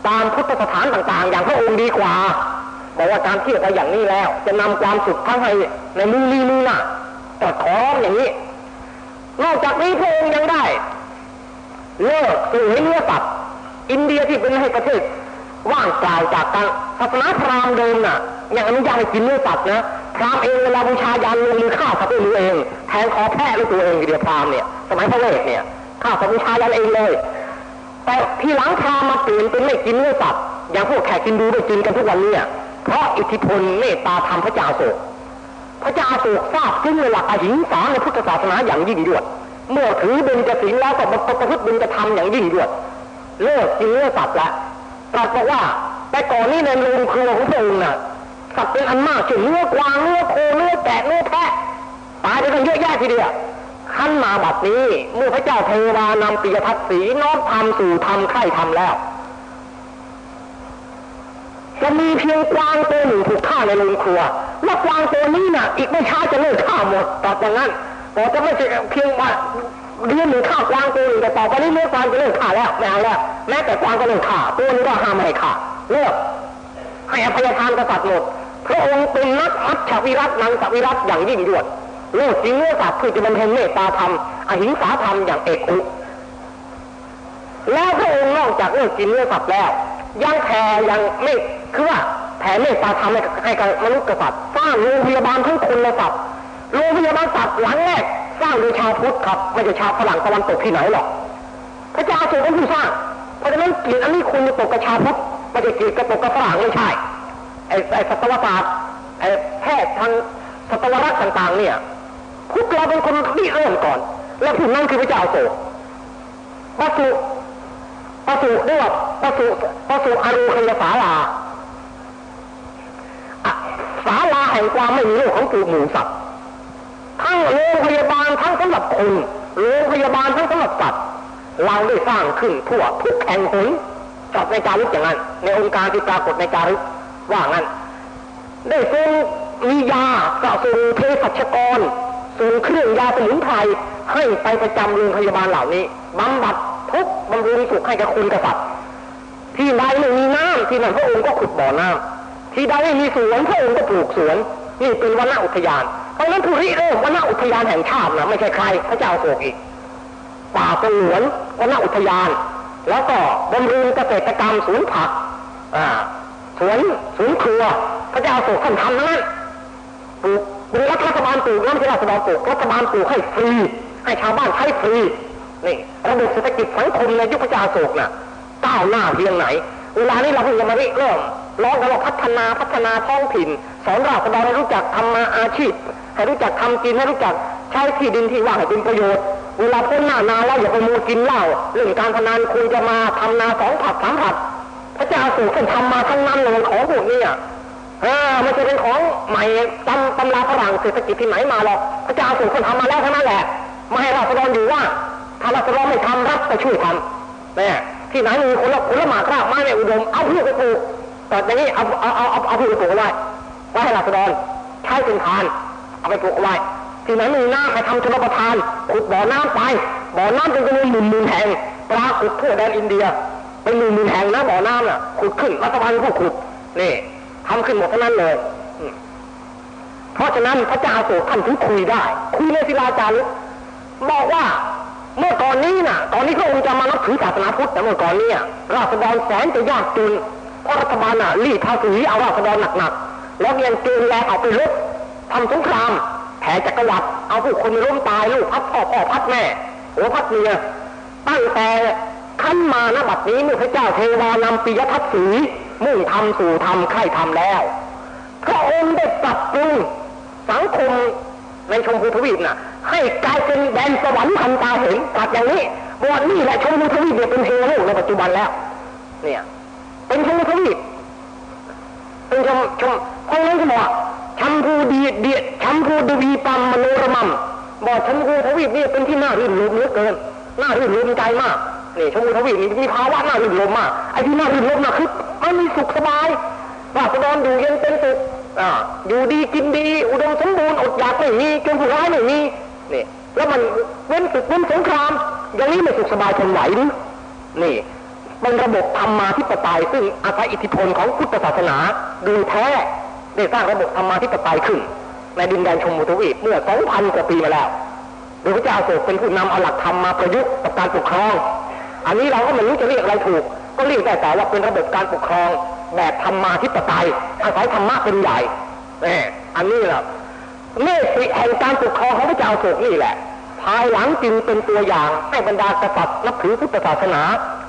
ตามพุทธสถานต่างๆ อย่างพระองค์ดีกว่าบอกว่าการเที่ยวไปอย่างนี้แล้ว จะนำความสุขทั้งให้ในมือนี้มือน่ะแต่ขออย่างนี้ นอกจากนี้พระองค์ยังได้ เลิกสื่ให้เนื้อสัตว์อินเดียที่เป็นให้ประเทศ ว่างเปล่าจากการศาสนาพราหมณ์เดิมน่ะยังอนุญาตให้กินเนื้อสัตว์นะพราหมณ์เองเวลาบูชายันลงมือฆ่าสัตว์ด้วยมือเองแทงคอแพะด้วยตัวเองเดียวพราหมณ์เนี่ยสมัยพระเวทเนี่ยฆ่าสัตว์บูชายันเองเลย แต่ทีหลังพราหมณ์มาเปลี่ยนเป็นไม่กินเนื้อสัตว์อย่างพวกแขกกินดูได้กินกันทุกวันเนี่ยเพราะอิทธิพลเมตตาธรรมพระเจ้าโศกพระเจ้าโศกทราบซึ่งในหลักอหิงสาในพุทธศาสนาอย่างยิ่งยวดเมื่อถือเบญจศีลแล้วก็ประพฤติเบญจธรรมอย่างยิ่งยวดเลิกกินเนื้อสัตว์ละ ตรัสบอกว่าแต่ก่อนนี้ในโรงครัวของพระองค์น่ะสัตว์เป็นอันมากเช่นเนื้อกวางเนื้อโคเนื้อแกะเนื้อแพะตายไปกันเยอะแยะทีเดียวขั้นมาบัดนี้เมื่อพระเจ้าเทวานำปิยทัศสีน้อมทำสู่ทำไข่ทำแล้วจะมีเพียงกวางตัวหนึ่งถูกฆ่าในโรงครัวและกวางตัวนี้น่ะ อีกไม่ช้าจะเลิกฆ่าหมดตอบอย่างนั้นบอกจะไม่เพียงว่า เดือนหนึ่งฆ่ากวางตัวหนึ่งแต่ต่อไปนี้เนื้อกวางจะเลิกฆ่าแล้วไม่เอาแล้ว แม้แต่กวางก็เลิกฆ่าตัวนี้ก็ห้ามไม่ให้ฆ่าเลิกให้อภัยทานกษัตริย์หมดพระองค์เป็นนักมัจฉวิรัตนังสวิรัตอย่างยิ่งยวดเลิกจริงเนื้อสัตว์เพื่อจะบำเพ็ญเมตตาธรรมอหิงสาธรรมอย่างเอกอุแล้วพระองค์นอกจากเลิกกินเนื้อสัตว์แล้ว ยังแผ่ยังไม่คือว่าแผ่เมตตาธรรมให้กับให้กับมนุษย์กษัตริย์สร้างโรงพยาบาลทั้งคนและสัตว์โรงพยาบาลสัตว์หลังแรก สร้างโดยชาวพุทธครับไม่ใช่ชาวฝรั่งตะวันตกที่ไหนหรอกพระเจ้าทรงเป็นผู้สร้าง เพราะฉะนั้นกียรติอันนี้คุณจะตกกับชาวพุทธไม่ใช่กียรติกับตกกับฝรั่งไม่ใช่ไอ้ไอ้สัตวศาสตร์ไอ้แพทย์ทางสัตวรักษ์ต่าง ๆ เนี่ยพวกเราเป็นคนริเริ่มก่อน และผู้นั้นคือพระเจ้าโศกปสุปสุเรียกว่าปสุปสุอรูคยสาลาอะศาลาแห่งความไม่มีโลกของปู่หมูสัตว์ ทั้งโรงพยาบาลทั้งสำหรับคนโรงพยาบาลทั้งสำหรับสัตว์เราได้สร้างขึ้นทั่วทุกแห่งหนกับในจารึกอย่างนั้น ในองค์การที่ปรากฏในจารึกว่างั้น ได้ทรงมียาสะส่งเภสัชกรส่งเครื่องยาสมุนไพรให้ไปประจำโรงพยาบาลเหล่านี้บำบัดทุกบำรุงสุขให้กับคุณกษัตว์ที่ใดไม่มีน้ำที่นั่นพระองค์ก็ขุดบ่อน้ำที่ใดไม่มีสวนพระองค์ก็ปลูกสวน นี่เป็นวนอุทยานเพราะนั้นผู้ริเริ่มวนอุทยานแห่งชาตินะไม่ใช่ใครพระเจ้าโศกอีกป่าสงวนวนอุทยาน แล้วก็บำรุงเกษตรกรรมสวนผักอ่าสวนสวนครัวพระเจ้าโศกท่านทำนั้นปลูกเป็นรัฐรัฐบาลปลูกน้ำที่รัฐบาลปลูกรัฐบาลปลูกให้ฟรี ให้ชาวบ้านใช้ฟรีนี่ระบบเศรษฐกิจสังคมในยุคพระเจ้าโศกน่ะก้าวหน้าเพียงไหน เวลานี้เราเพิ่งจะมาริเริ่มร้องกันว่าพัฒนาพัฒนาท้องถิ่น สอนราษฎรให้รู้จักทำมาอาชีพ ให้รู้จักทำกินให้รู้จักใช้ที่ดินที่ว่างให้เป็นประโยชน์ เวลาพ้นหน้านาแล้วอย่าไปมัวกินเหล้าเรื่องการพนันคุณจะมาทำนาสองผัดสามผัดพระเจ้าโศกท่านทำมาทั้งนั้นเลยของพวกนี้อะไม่ใช่เป็นของใหม่ตำตำราฝรั่งเศรษฐกิจที่ไหนมาหรอกพระเจ้าโศกท่านทำมาแล้วทั้งนั้นแหละไม่ให้ราษฎรอยู่ว่าถ้าราษฎรไม่ทำรัฐจะช่วยทำเนี่ยที่ไหนมีคนละคนละหมากรากไม้ในอุดมเอาพืชไปปลูกแต่ในนี้เอาเอาเอาเอาพืชไปปลูกเอาไว้ ไว้ให้ราษฎรใช้เป็นทาน เอาไปปลูกไว้ที่ไหนมีน้ำให้ทำชลประทานขุดบ่อน้ำไปบ่อน้ำเป็นจำนวนหมื่นหมื่นแห่งปรากฏทั่วแดนอินเดียเป็นหมื่นหมื่นแห่งนะบ่อน้ำน่ะขุดขึ้นรัฐบาลผู้ขุดนี่ทำขึ้นหมดทั้งนั้นเลย เพราะฉะนั้นพระเจ้าโศกท่านถึงคุยได้ คุยในศิลาจารึกบอกว่าเมื่อก่อนนี้น่ะ ตอนนี้พระองค์จะมานับถือศาสนาพุทธแต่เมื่อก่อนเนี้ราษฎรแสนจะยากจนเพราะรัฐบาลน่ะรีดภาษีเอาราษฎรหนักๆ แล้วยังเกณฑ์แรงเอาไปรบทำสงครามแผ่จักรวรรดิเอาผู้คนล้มตายลูกพัดพ่อพ่อพัดแม่หัวพัดเมียตั้งแต่ขั้นมาณบัดนี้เมื่อพระเจ้าเทวานำปิยทัศสีมุ่งทำสู่ทำใครทำแล้วพระองค์ได้ปรับปรุงสังคมในชมพูทวีปน่ะ ให้กลายเป็นแดนสวรรค์ทันตาเห็นกลับอย่างนี้บอกว่านี่แหละชมพูทวีปเนี่ยเป็นเทวโลกในปัจจุบันแล้ว เนี่ย เป็นชมพูทวีป เป็นชมชมเพราะงั้นก็บอกชัมพูดีเดียชัมพูดวีปัมมโนรมัมบอกชมพูทวีปนี่เป็นที่น่ารื่นรมเหลือเกินน่ารื่นรมใจมากนี่ชมพูทวีปนี่มีภาวะน่ารื่นรมมากไอ้ที่น่ารื่นรมน่ะคือมันมีสุขสบายราษฎรอยู่เย็นเป็นสุขอ่าอยู่ดีกินดี อุดมสมบูรณ์อดอยากไม่มีจนผู้ร้ายไม่มีนี่แล้วมันเว้นศึกเว้นสงครามอย่างนี้ไม่สุขสบายทนไหวหรือนี่ เป็นระบบธรรมาธิปไตยซึ่งอาศัยอิทธิพลของพุทธศาสนาดูแท้ได้สร้างระบบธรรมาธิปไตยขึ้น ในดินแดนชมพูทวีปเมื่อ 2,000 กว่าปีมาแล้วโดยพระเจ้าโศกเป็นผู้นำเอาหลักธรรมมาประยุกต์กับการปกครอง อันนี้เราก็ไม่รู้จะเรียกอะไรถูก ก็เรียกได้แต่ว่าเป็นระบบการปกครองแบบธรรมาธิปไตยอาศัยธรรมะเป็นใหญ่แน่อันนี้แหละเมตติแห่งการปกครองของพระเจ้าโศกนี่แหละ ภายหลังจึงเป็นตัวอย่างให้บรรดากษัตริย์นับถือพุทธศาสนา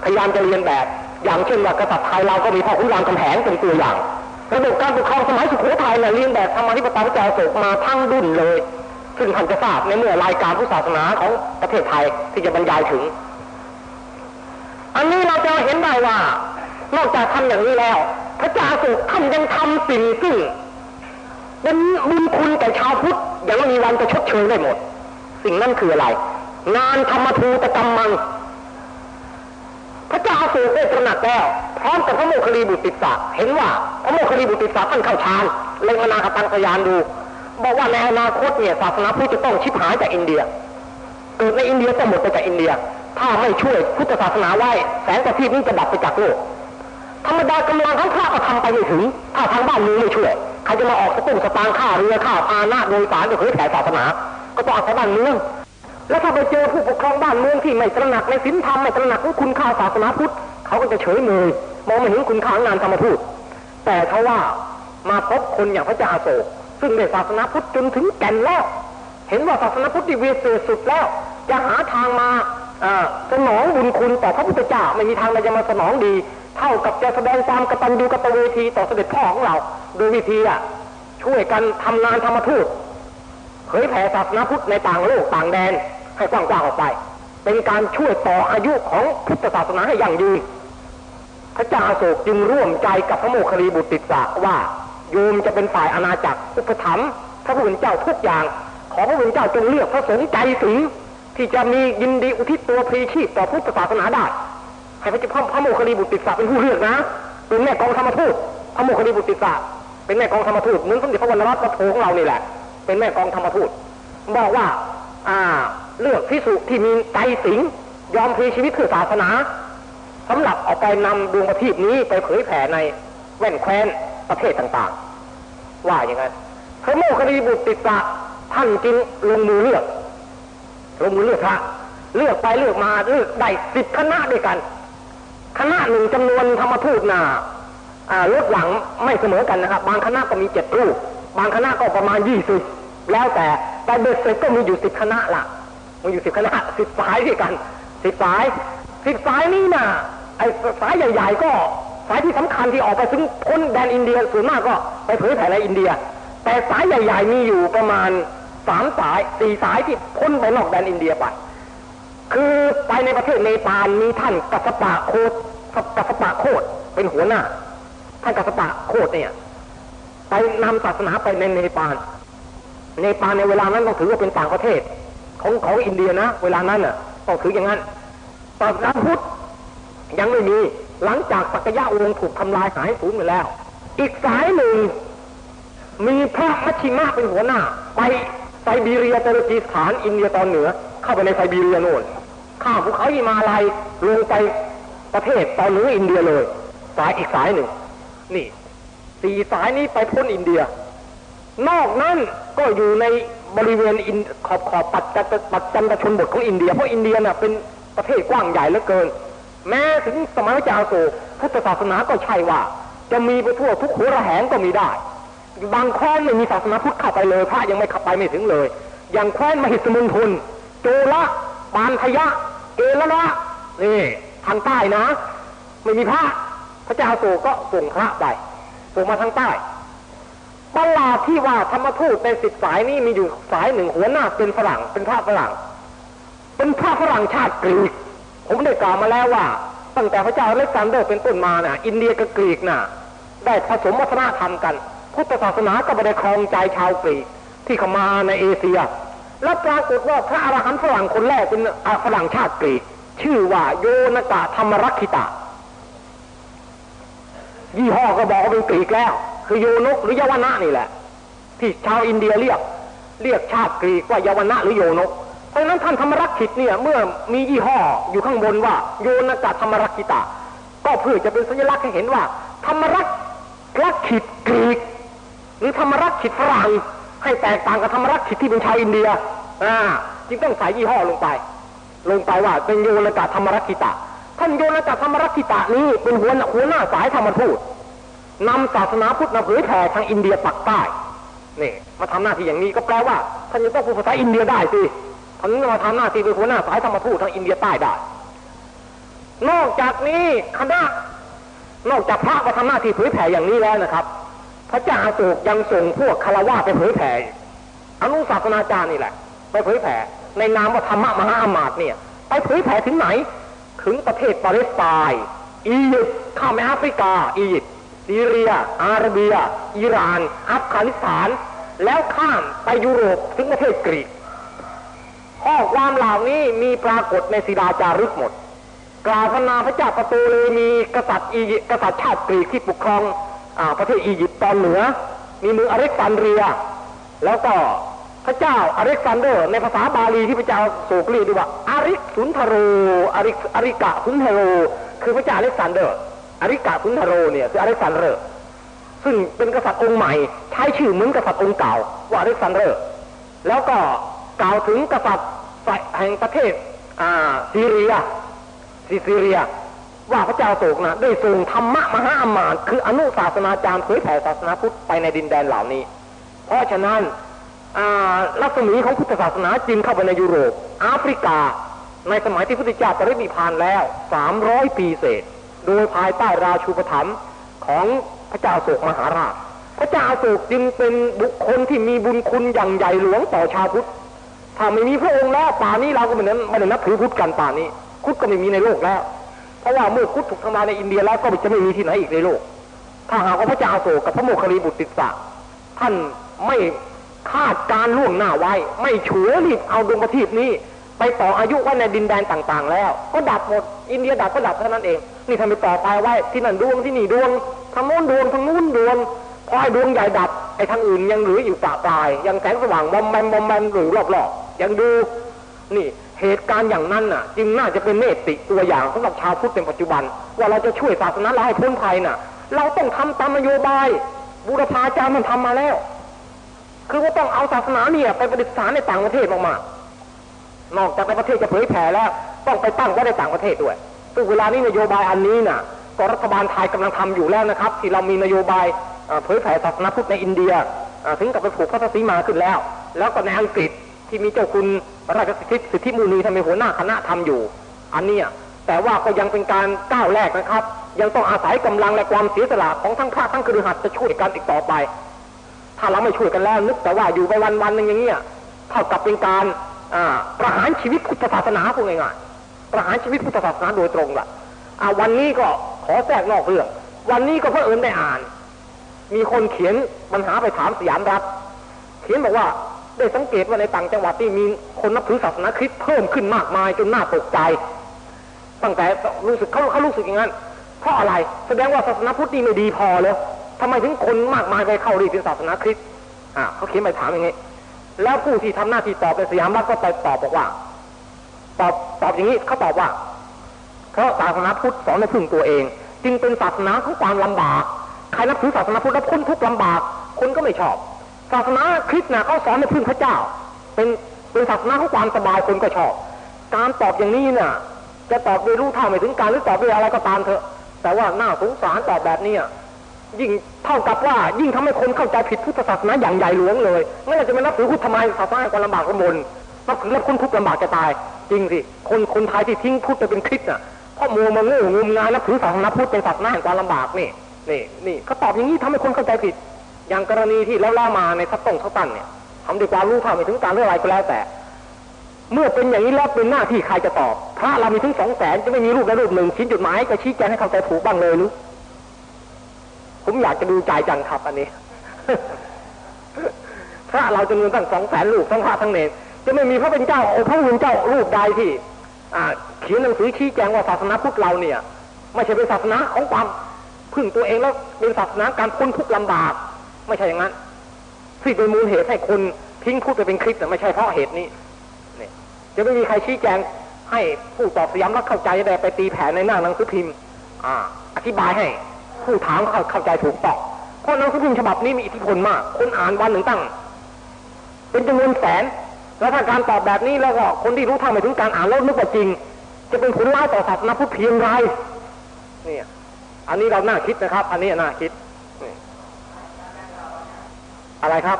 พยายามจะเรียนแบบ อย่างเช่นว่ากษัตริย์ไทยเราก็มีพ่อขุนรามคำแหงเป็นตัวอย่างระบบการปกครองสมัยสุโขทัยเนี่ยเรียนแบบธรรมาธิปไตยพระเจ้าโศกมาทั้งดุนเลย ซึ่งท่านจะทราบในเมื่อรายการพุทธศาสนาของประเทศไทยที่จะบรรยายถึง อันนี้เราจะเห็นได้ว่า นอกจากทำอย่างนี้แล้ว พระเจ้าอโศกท่านยังทำสิ่งซึ่งเป็นบุญคุณแก่ชาวพุทธยังไม่มีวันจะชดเชยได้หมด สิ่งนั้นคืออะไร งานธรรมทูตกรรมมัง พระเจ้าอโศกได้ตระหนักแล้ว พร้อมกับพระโมคคัลลีบุตรติสสะเห็นว่า พระโมคคัลลีบุตรติสสะท่านเข้าฌานเล็งอนาคตังสยานดูบอกว่าในอนาคตเนี่ยศาสนาพุทธจะต้องชิบหายจากอินเดียเกิดในอินเดียต้องหมดไปจากอินเดีย ถ้าไม่ช่วยพุทธศาสนาไว้แสงประทีปนี้จะดับไปจากโลกธรรมดากำลังทั้งพระก็ทำไปไม่ถึง ถ้าทางบ้านเมืองไม่ช่วยใครจะมาออกสตุ้งสตางค์ค่าเรือค่าพาหนะโดยสารจะเผยแผ่ศาสนา ก็ต้องอาศัยบ้านเมือง แล้วถ้าไปเจอผู้ปกครองบ้านเมืองที่ไม่ตระหนักในศีลธรรมไม่ตระหนักในคุณค่าศาสนาพุทธเขาก็จะเฉยเมยมองไม่เห็นคุณค่างานธรรมทูตแต่เขาว่ามาพบคนอย่างพระเจ้าโศกซึ่งได้ศาสนาพุทธจนถึงแก่นแล้ว เห็นว่าศาสนาพุทธที่เวเศษสุดแล้วจะหาทางมาอสนองบุญคุณต่อพระพุทธเจ้าไม่มีทางใดจะมาสนองดี เท่ากับจะแสดงความกตัญญูกตเวทีต่อเสด็จพ่อของเรา โดยวิธีอะช่วยกันทำงานธรรมทูต เผยแผ่ศาสนาพุทธในต่างโลกต่างแดนให้กว้างๆออกไป เป็นการช่วยต่ออายุของพุทธศาสนาให้ยั่งยืนพระเจ้าโศกจึงร่วมใจกับพระโมคคัลลีบุตรติสสะว่าโยมจะเป็นฝ่ายอาณาจักรอุปถัมภ์พระผู้เป็นเจ้าทุกอย่าง ขอพระผู้เป็นเจ้าจงเลือกพระสงฆ์ใจสิงที่จะมียินดีอุทิศตัวพรีชีพต่อพุทธศาสนาได้ให้พระเจ้าพระโมคคัลลีบุตรติสสะเป็นผู้เลือกนะเป็นแม่กองธรรมทูตพระโมคคัลลีบุตรติสสะเป็นแม่กองธรรมทูตเหมือนสมเด็จพระวรรณรัตน์พระโทของเรานี่แหละ เป็นแม่กองธรรมทูตบอกว่า อ่า เลือกพิสุที่มีใจสิงยอมพลีชีวิตเพื่อศาสนาสำหรับเอาไปนำดวงประทีปนี้ไปเผยแผ่ในแว่นแคว้นประเทศต่างๆ ว่าอย่างนั้นพระโมคคัลลีบุตรติสสะท่านจึงลงมือเลือกลงมือเลือกพระเลือกไปเลือกมาเลือกได้สิบคณะด้วยกัน คณะหนึ่งจำนวนธรรมทูตนาเลดหลังไม่เสมอกันนะครับ บางคณะก็มีเจ็ดรูป บางคณะก็ประมาณยี่สิบแล้วแต่แต่เบ็ดเสร็จก็มีอยู่สิบคณะละมีอยู่สิบคณะสิบสายด้วยกันสิบสายสิบสายนี่นะไอ้สายใหญ่ๆก็สายที่สำคัญที่ออกไปถึงพ้นแดนอินเดียส่วนมากก็ไปเผยแผ่ในอินเดีย แต่สายใหญ่ ๆ มีอยู่ประมาณสามสายสี่สายที่พ้นไปนอกแดนอินเดียไปคือไปในประเทศเนปาลมีท่านกัสปะโคตกัสปะโคตเป็นหัวหน้า ท่านกัสปะโคตเนี่ย ไปนำศาสนาไปในเนปาลเนปาลในเวลานั้นต้องถือว่าเป็นต่างประเทศ ของของอินเดียนะ เวลานั้นน่ะต้องถืออย่างนั้นศาสนาพุทธยังไม่มีหลังจากสักยะวงศ์ถูกทำลายหายสูญไปแล้ว อีกสายหนึ่ง มีพระมัชชิมะเป็นหัวหน้า ไปไซบีเรียตุรกีสถานอินเดียตอนเหนือ เข้าไปในไซบีเรียโน่นข้ามภูเขาหิมาลัยลงไปประเทศตอนเหนืออินเดียเลย สายอีกสายหนึ่ง นี่ สี่สายนี้ไปพ้นอินเดีย นอกนั้นก็อยู่ในบริเวณอินขอบขอบปัจจัปัจจันตชนบทของอินเดีย เพราะอินเดียน่ะเป็นประเทศกว้างใหญ่เหลือเกิน แม้ถึงสมัยพระเจ้าโศกพุทธศาสนาก็ใช่ว่า จะมีไปทั่วทุกหัวระแหงก็มีได้ บางแคว้นไม่มีศาสนาพุทธเข้าไปเลยพระยังไม่เข้าไปไม่ถึงเลย อย่างแคว้นมหิสมุนทนโจละปานทยะเอละละนี่ทางใต้นะ ไม่มีพระพระเจ้าอโศกก็ส่งพระไป ส่งมาทางใต้ประหลาดที่ว่าธรรมทูตในสิบสายนี้มีอยู่สายหนึ่งหัวหน้าเป็นฝรั่ง เป็นพระฝรั่ง เป็นพระฝรั่งชาติกรีก ผมได้กล่าวมาแล้วว่า ตั้งแต่พระเจ้าอเล็กซานเดอร์เป็นต้นมาน่ะ อินเดียกับกรีกน่ะ ได้ผสมวัฒนธรรมกัน พุทธศาสนาก็ไม่ได้ครองใจชาวกรีกที่เข้ามาในเอเชีย แล้วปรากฏว่าพระอรหันต์ฝรั่งคนแรกเป็นฝรั่งชาติกรีก ชื่อว่าโยนกะธรรมรักขิตะ ยี่ห้อก็บอกว่าเป็นกรีกแล้ว คือโยนกหรือยวนะนี่แหละ ที่ชาวอินเดียเรียก เรียกชาติกรีกว่ายวนะหรือโยนกเพราะนั้นท่านธรรมรักขิตเนี่ยเมื่อมียี่ห้ออยู่ข้างบนว่าโยนกะธรรมรักขิตะ ก็เพื่อจะเป็นสัญลักษณ์ให้เห็นว่า ธรรมรักรักขิตกรีก หรือธรรมรักขิตฝรั่งให้แตกต่างกับธรรมรักขิตที่เป็นชาวอินเดียอ่าจึงต้องใส่ยี่ห้อลงไป ลงไปว่าเป็นโยนกะธรรมรักขิตะ ท่านโยนกธรรมรักขิตะนี้เป็นหัวหัวหน้าสายธรรมทูตนำศาสนาพุทธมาเผยแผ่ทางอินเดียปักใต้นี่มาทำหน้าที่อย่างนี้ก็แปลว่าท่านจะต้องพูดภาษาอินเดียได้สิท่านมาทำหน้าที่เป็นหัวหน้าสายธรรมทูตทางอินเดียใต้ได้ นอกจากนี้คณะนอกจากพระมาทำหน้าที่เผยแผ่อย่างนี้แล้วนะครับ พระเจ้าอโศกยังส่งพวกคารวะไปเผยแผ่อนุศาสนาจารย์นี่แหละ ไปเผยแผ่ในนามว่าธรรมะมหาอมาตย์เนี่ย ไปเผยแผ่ถึงไหน ถึงประเทศปาเลสไตน์อียิปต์ข้ามแอฟริกา อียิปต์ซีเรีย อาระเบีย อิหร่าน อัฟกานิสถาน แล้วข้ามไปยุโรปถึงประเทศกรีก ข้อความเหล่านี้มีปรากฏในศิลาจารึกหมด กล่าวพนาพระเจ้าประตูเลยมีกษัตริย์อียิปต์กษัตริย์ชาติกรีกที่ปกครองอประเทศอียิปต์ตอนเหนือ มีเมืองอเล็กซานเดรีย แล้วก็ พระเจ้าอเล็กซานเดอร์ ในภาษาบาลีที่พระเจ้าอโศกเรียกว่าอาริกสุนทโรอาริกอาริกะสุนทโร คือพระเจ้าอเล็กซานเดอร์อาริกะสุนทโรเนี่ยคืออเล็กซานเดอร์ซึ่งเป็นกษัตริย์องค์ใหม่ ใช้ชื่อเหมือนกษัตริย์องค์เก่าว่าอเล็กซานเดอร์ แล้วก็กล่าวถึงกษัตริย์แห่งประเทศซีเรียซีเรีย ว่าพระเจ้าโศกนะได้ส่งธรรมะมหาอมาตย์คืออนุศาสนาจารย์เผยแผ่ศาสนาพุทธไปในดินแดนเหล่านี้ เพราะฉะนั้น รัศมีของพุทธศาสนาจึงเข้าไปในยุโรปแอฟริกา ในสมัยที่พุทธเจ้าปรินิพานแล้วสามร้อยปีเศษ โดยภายใต้ราชูปถัมภ์ของพระเจ้าโศกมหาราช พระเจ้าโศกจึงเป็นบุคคลที่มีบุญคุณอย่างใหญ่หลวงต่อชาวพุทธถ้าไม่มีพระองค์แล้วป่านี้เราก็ไม่ได้ไม่ได้นับถือพุทธกันป่านี้พุทธก็ไม่มีในโลกแล้ว เพราะว่าเมื่อพุทธถูกทำลายในอินเดียแล้วก็จะไม่มีที่ไหนอีกในโลก ถ้าหากว่าพระเจ้าโศกกับพระโมคคัลลีบุตรติสสะท่านไม่ คาดการล่วงหน้าไว้ ไม่ฉวยรีบเอาดวงประทีปนี้ ไปต่ออายุไว้ในดินแดนต่างๆ แล้ว ก็ดับหมดอินเดียดับก็ดับเท่านั้นเอง นี่ทำไปต่อไปไว้ที่นั่นดวงที่นี่ดวงทางโน้นดวงทางนู้นดวงพอไอ้ดวงใหญ่ดับไอ้ทางอื่นยังเหลืออยู่ปะปลาย ยังแสงสว่างบอมแบมบอมแบมหรือรอบๆยังดูนี่เหตุการณ์อย่างนั้นน่ะ จึงน่าจะเป็นเมตติตัวอย่างสำหรับชาวพุทธเป็นปัจจุบัน ว่าเราจะช่วยศาสนาเราให้พ้นภัยน่ะ เราต้องทำตามนโยบาย บูรพาจารย์มันทำมาแล้ว คือว่าต้องเอาศาสนาเนี่ยไปประดิษฐานในต่างประเทศมากๆนอกจากในประเทศจะเผยแผ่แล้ว ต้องไปตั้งไว้ในต่างประเทศด้วยซึ่งเวลานี้นโยบายอันนี้น่ะก็รัฐบาลไทยกำลังทำอยู่แล้วนะครับ ที่เรามีนโยบายเผยแผ่ศาสนาพุทธในอินเดียถึงกับไปผูกพระศรีมาขึ้นแล้ว แล้วก็ในอังกฤษที่มีเจ้าคุณราชสิทธิสิทธิมูนีทำเป็นหัวหน้าคณะทำอยู่ อันเนี้ยแต่ว่าก็ยังเป็นการก้าวแรกนะครับ ยังต้องอาศัยกำลังและความเสียสละของทั้งพระทั้งครือขัดจะช่วยกันอีกต่อไป ถ้าเราไม่ช่วยกันแล้วนึกแต่ว่าอยู่ไปวันวันหนึ่งอย่างเงี้ยเท่ากับเป็นการอประหารชีวิตพุทธศาสนาพูดง่ายๆประหารชีวิตพุทธศาสนาโดยตรงละอ่าวันนี้ก็ขอแทรกนอกเรื่อง วันนี้ก็เพื่อเอิญได้อ่าน มีคนเขียนปัญหาไปถามสยามรัฐ เขียนบอกว่าได้สังเกตว่าในต่างจังหวัดที่มีคนนับถือศาสนาคริสต์เพิ่มขึ้นมากมายจนน่าตกใจ ตั้งแต่รู้สึกเขาเขารู้สึกอย่างนั้นเพราะอะไร แสดงว่าศาสนาพุทธนี่ไม่ดีพอเลย ทำไมถึงคนมากมายไปเข้ารีเป็นศาสนาคริสต์อ่าเขาเขียนไปถามอย่างนี้ แล้วผู้ที่ทำหน้าที่ตอบในสยามรัฐก็ไปตอบบอกว่า ตอบตอบอย่างนี้เขาตอบว่าเพราะศาสนาพุทธสอนให้พึ่งตัวเอง จึงเป็นศาสนาของความลำบากใครนับถือศาสนาพุทธแล้วพ้นทุกข์ลำบากคนก็ไม่ชอบ ศาสนาคริสต์นะเขาสอนให้พึ่งพระเจ้า เป็นเป็นศาสนาของความสบายคนก็ชอบ การตอบอย่างนี้น่ะ จะตอบโดยรู้เท่าไม่ถึงการหรือตอบด้วยอะไรก็ตามเถอะ แต่ว่าน่าสงสารตอบแบบนี้ ยิ่งเท่ากับว่ายิ่งทำให้คนเข้าใจผิดพุทธศาสนาอย่างใหญ่หลวงเลยงั้นเราจะไม่นับถือพุทธทำไมศาสนาความลำบากลำบนนับถือแล้วคนทุกข์ลำบากจะตาย จริงสิคนคนไทยที่ทิ้งพุทธไปเป็นคริสต์น่ะเพราะมัวมาโง่งมงายนับถือศาสนาพุทธเป็นศาสนาแห่งความลำบากนี่นี่นี่เขาตอบอย่างนี้ทำให้คนเข้าใจผิด อย่างกรณีที่แล้วล่ามาในทัตตงทัตตันเนี่ยทำด้วยความรู้เท่าไม่ถึงการเรื่องอะไรก็แล้วแต่ เมื่อเป็นอย่างนี้แล้วเป็นหน้าที่ใครจะตอบพระเรามีถึงสองแสนจะไม่มีรูปใดรูปหนึ่งชิ้นจดหมายจะชี้แจงให้เข้าใจถูกบ้างเลยหรือ ผมอยากจะดูใจจังครับอันนี้พระเราจำนวนตั้งสองแสนรูปทั้งพระทั้งเนรจะไม่มีพระเป็นเจ้าองค์พระผู้เป็นเจ้ารูปใดที่อ่าเขียนหนังสือชี้แจงว่าศาสนาพุทธเราเนี่ย ไม่ใช่เป็นศาสนาของความพึ่งตัวเองแล้วเป็นศาสนาการพ้นทุกข์ลำบาก ไม่ใช่อย่างนั้นที่เป็นมูลเหตุให้คนทิ้งพุทธไปเป็นคริสต์น่ไม่ใช่เพราะเหตุนี้เนี่ยจะไม่มีใครชี้แจงให้ผู้ตอบสยามรักเข้าใจจะได้ไปตีแผนในหน้าหนังสือพิมพ์อ่าอธิบายให้ ผู้ถามเขาเข้าใจถูกต้องเพราะหนังสือพิมพ์ฉบับนี้มีอิทธิพลมาก คนอ่านวันหนึ่งตั้ง เป็นจำนวนแสน แล้วถ้าการตอบแบบนี้แล้วก็คนที่รู้ท่าไม่ถึงการอ่านแล้วนึกว่าจริง จะเป็นผลร้ายต่อศาสนาพุทธเพียงไรเนี่ยอันนี้เราน่าคิดนะครับ อันนี้น่าคิด อะไรครับ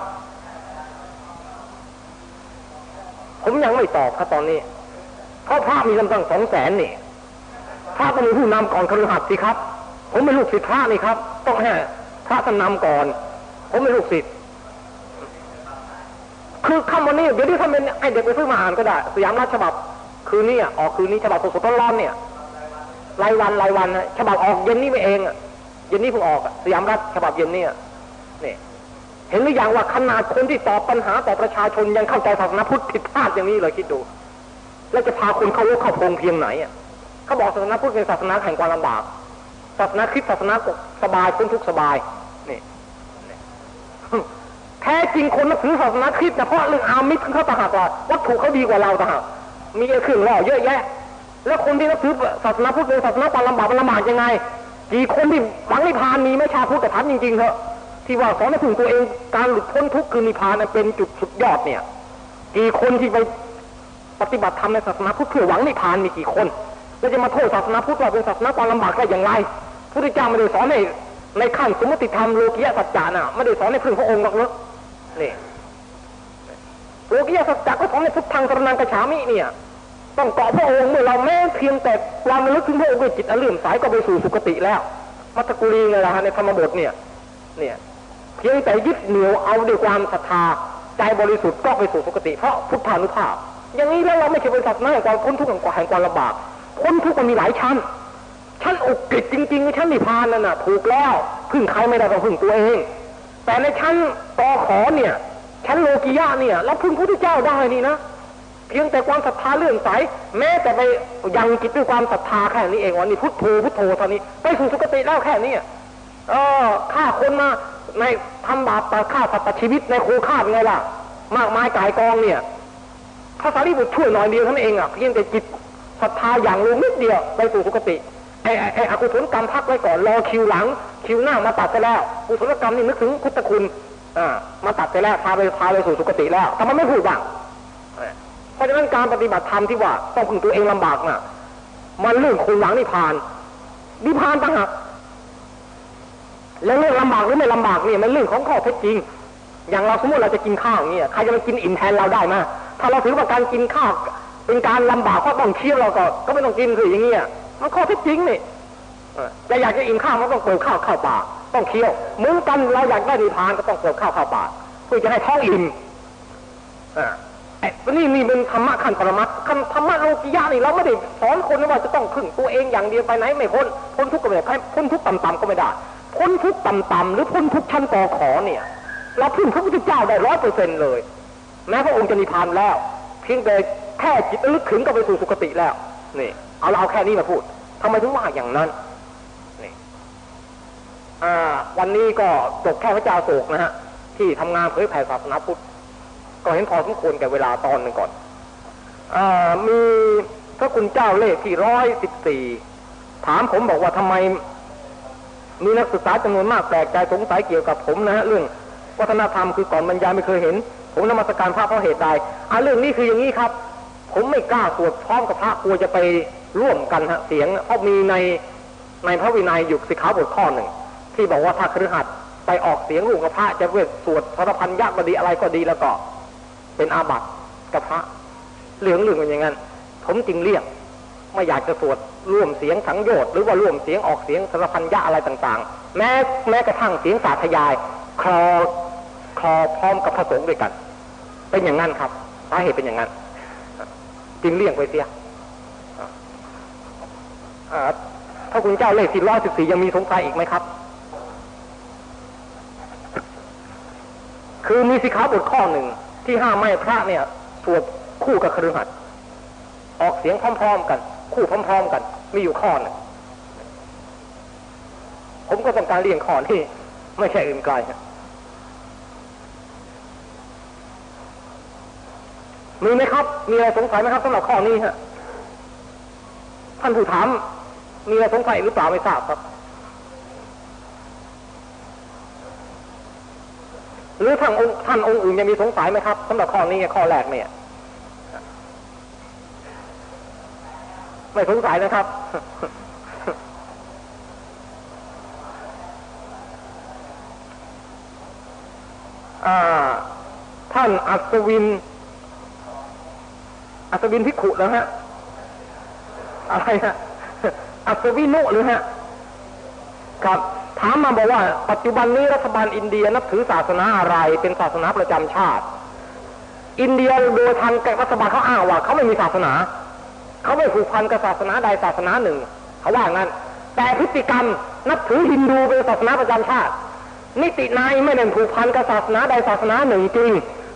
ผมยังไม่ตอบครับตอนนี้เพราะพระมีกำลังสองแสนนี่พระต้องมีผู้นำก่อนคฤหัสถ์สิครับ ผมเป็นลูกศิษย์พระนี่ครับ ต้องให้พระท่านนำก่อน ผมเป็นลูกศิษย์คือคำวันนี้เดี๋ยวที่ท่านเป็นไอเด็กไปซื้อมาอ่านก็ได้ สยามราชฉบับ คืนนี้อะออกคืนนี้ฉบับสดๆร้อนๆเนี่ยรายวันรายวันฉบับออกเย็นนี้ไปเองเย็นนี้เพิ่งออกสยามรัฐฉบับเย็นเนี่ยนี่เห็นหรือยังว่าขนาดคนที่ตอบปัญหาต่อประชาชนยังเข้าใจศาสนาพุทธผิดพลาดอย่างนี้เลยคิดดู แล้วจะพาคนเข้าโลกเข้าพงเพียงไหนอะเขาบอกศาสนาพุทธเป็นศาสนาแห่งความลำบาก ศาสนาคริสต์ศาสนาสบายพ้นทุกสบายนี่แท้จริงคนนับถือศาสนาคริสต์นะเพราะเรื่องอามิสเขาต่างหากว่าวัตถุเขาดีกว่าเราต่างหากมีเครื่องล่อเยอะแยะ แล้วคนที่นับถือศาสนาพุทธเป็นศาสนาความลำบากมันลำบากยังไงกี่คนที่หวังนิพพานมีไม่ชาพุทธแต่ถามจริงๆเถอะที่ว่าสอนให้ถึงตัวเองการหลุดพ้นทุกข์คือนิพพานนั้นเป็นจุดสุดยอดเนี่ย กี่คนที่ไปปฏิบัติธรรมในศาสนาพุทธเพื่อหวังนิพพานมีกี่คน แล้วจะมาโทษศาสนาพุทธว่าเป็นศาสนาความลำบากได้อย่างไร พระพุทธเจ้าไม่ได้สอนในในขั้นสมมติธรรมโลกิยสัจจาน่ะไม่ได้สอนในพึ่งพระองค์หรอกเนอะนี่โลกิยสัจจะก็สอนในพุทธังสรนังกระฉามิเนี่ย ต้องเกาะพระองค์เมื่อเราแม้เพียงแต่ความระลึกถึงพระองค์ด้วยจิตอันเลื่อมใสก็ไปสู่สุคติแล้ว มัตตกุลีไงล่ะฮะในธรรมบทเนี่ย เนี่ย เพียงแต่ยึดเหนี่ยวเอาด้วยความศรัทธาใจบริสุทธิ์ก็ไปสู่สุคติเพราะพุทธานุภาพ อย่างนี้แล้วเราไม่ใช่เป็นศาสนาแห่งความพ้นทุกข์แห่งควาแห่งความลำบากพ้นทุกข์มันมีหลายชั้น ชั้นอุกฤษจริงๆชั้นนิพพานนั่นน่ะ ถูกแล้วพึ่งใครไม่ได้ต้องพึ่งตัวเอง แต่ในชั้นตอขอเนี่ยชั้นโลกิยะเนี่ยเราพึ่งพระพุทธเจ้าได้นี่นะเพียงแต่ความศรัทธาเลื่อมใสแม้แต่ไปยังจิตด้วยความศรัทธาแค่นี้เองวันนี้พุทโธพุทโธเท่านี้ไปสู่สุคติแล้วแค่นี้เออฆ่าคนมาในทำบาปต่ฆ่าสัตว์ชีวิตในโคฆ่าเป็นไงล่ะ มากมายกายกองเนี่ยพระสารีบุตรช่วยหน่อยเดียวท่านั้นเองอะเพียงแต่จิตศรัทธาอย่างลงนิดเดียวไปสู่สุคติ ไอ้ไอ้อกุศลกรรมพักไว้ก่อนรอคิวหลัง คิวหน้ามาตัดไปแล้วกุศลกรรมนี่นึกถึงพุทธคุณอ่ามาตัดไปแล้วพาไปพาไปสู่สุคติแล้วทำไมไม่พูดบ้างเพราะฉะนั้นการปฏิบัติธรรมที่ว่าต้องพึ่งตัวเองลำบากน่ะ มันเรื่องคนหลังนิพพานนิพพานต่างหากแล้วเรื่องลำบากหรือไม่ลำบากเนี่ยมันเรื่องของข้อเท็จจริง อย่างเราสมมติเราจะกินข้าวเนี่ยใครจะมากินอิ่มแทนเราได้มาถ้าเราถือว่าการกินข้าวเป็นการลำบากก็ต้องเคี้ยวเราก็ก็ไม่ต้องกินคืออย่างเงี้ย มันข้อท็จจริงนี่แต่อยากจะอิ่มข้าวมันต้องเปิดข้าวเข้าปากต้องเคี้ยวเหมือนกันเราอยากได้นิพพานก็ต้องเปิดข้าวเข้าปากเพื่อจะให้ท้องอิ่มอ่านี่นี่เป็นธรรมะขั้นปรมัตถ์ธรรมะโลกิยะนี่เราไม่ได้สอนคนว่าจะต้องพึ่งตัวเองอย่างเดียวไปไหนไม่พ้นพ้นทุกข์ก็ไม่ได้พ้นทุกข์ต่ำๆก็ไม่ได้พ้นทุกข์ต่ำๆหรือพ้นทุกข์ชั้นต่อขอเนี่ย เราพึ่งพระพุทธเจ้าได้ร้อยเปอร์เซ็นต์เลย แม้พระองค์จะนิพพานแล้วเพียงแต่แค่จิตลึกถึงก็ไปสู่สุคติแล้วนี่ เอาเราเอาแค่นี้มาพูดทำไมถึงว่าอย่างนั้นนี่อ่าวันนี้ก็จบแค่พระเจ้าโศกนะฮะที่ทำงานเผยแผ่ศาสนาพุทธก็เห็นพอสมควรแก่เวลาตอนหนึ่งก่อนอ่ามีพระคุณเจ้าเลขที่ร้อยสิบสี่ถามผมบอกว่าทำไม มีนักศึกษาจำนวนมากแปลกใจสงสัยเกี่ยวกับผมนะฮะเรื่องวัฒนธรรมคือก่อนบรรยายไม่เคยเห็น ผมนมัสการพระเพราะเหตุใดอ่าเรื่องนี้คืออย่างนี้ครับ ผมไม่กล้าสวดพร้อมกับพระกลัวจะไป ร่วมกันฮะเสียงเพราะมีในในพระวินัยอยู่สิกขาบทข้อหนึ่ง ที่บอกว่าถ้าครือขัดไปออกเสียงร่วมกับพระจะเวทสวดพระพันยักษ์ก็ดีอะไรก็ดีแล้วก็ เป็นอาบัติกับพระเหลืองเหลืองอย่างนั้นผมจึงเรียกไม่อยากจะสวดร่วมเสียงสังโยชน์หรือว่าร่วมเสียงออกเสียงสารพันยะอะไรต่างๆ แม้แม้กระทั่งเสียงสาธยายคลอคลอพร้อมกับพระสงฆ์ด้วยกัน เป็นอย่างนั้นครับสาเหตุเป็นอย่างนั้นจึงเลี่ยงไปเสีย ถ้าคุณเจ้าเลขสี่ร้อยสิบสี่ยังมีสงสัยอีกไหมครับ คือมีสิขาบทข้อหนึ่งที่ห้ามไม่พระเนี่ยสวดคู่กับครือขัดออกเสียงพร้อมๆกัน คู่พร้อมๆกัน มีอยู่ข้อนึ่งผมก็ต้องการเลี่ยงข้อที่ไม่ใช่อื่นไกลมีไหมครับ มีอะไรสงสัยไหมครับสำหรับข้อนี้ฮะท่านผู้ถาม มีอะไรสงสัยหรือเปล่าไม่ทราบครับ หรือท่านองค์ท่านองค์อื่นยังมีสงสัยไหมครับสำหรับข้อนี้ข้อแรกเนี่ย ไม่สงสัยนะครับท่านอัศวิน อัศวินพิขุแล้วฮะ อะไรฮะ อัศวินุหรือฮะครับถามมาบอกว่า ปัจจุบันนี้รัฐบาลอินเดียนับถือศาสนาอะไร เป็นศาสนาประจำชาติ อินเดียโดยทางรัฐบาลเขาอ้างว่าเขาไม่มีศาสนา เขาไม่ผูกพันกับศาสนาใดศาสนาหนึ่ง เขาว่างั้น แต่พฤติกรรมนับถือฮินดูเป็นศาสนาประจำชาติ นิตินายไม่ได้ผูกพันกับศาสนาใดศาสนาหนึ่งจริง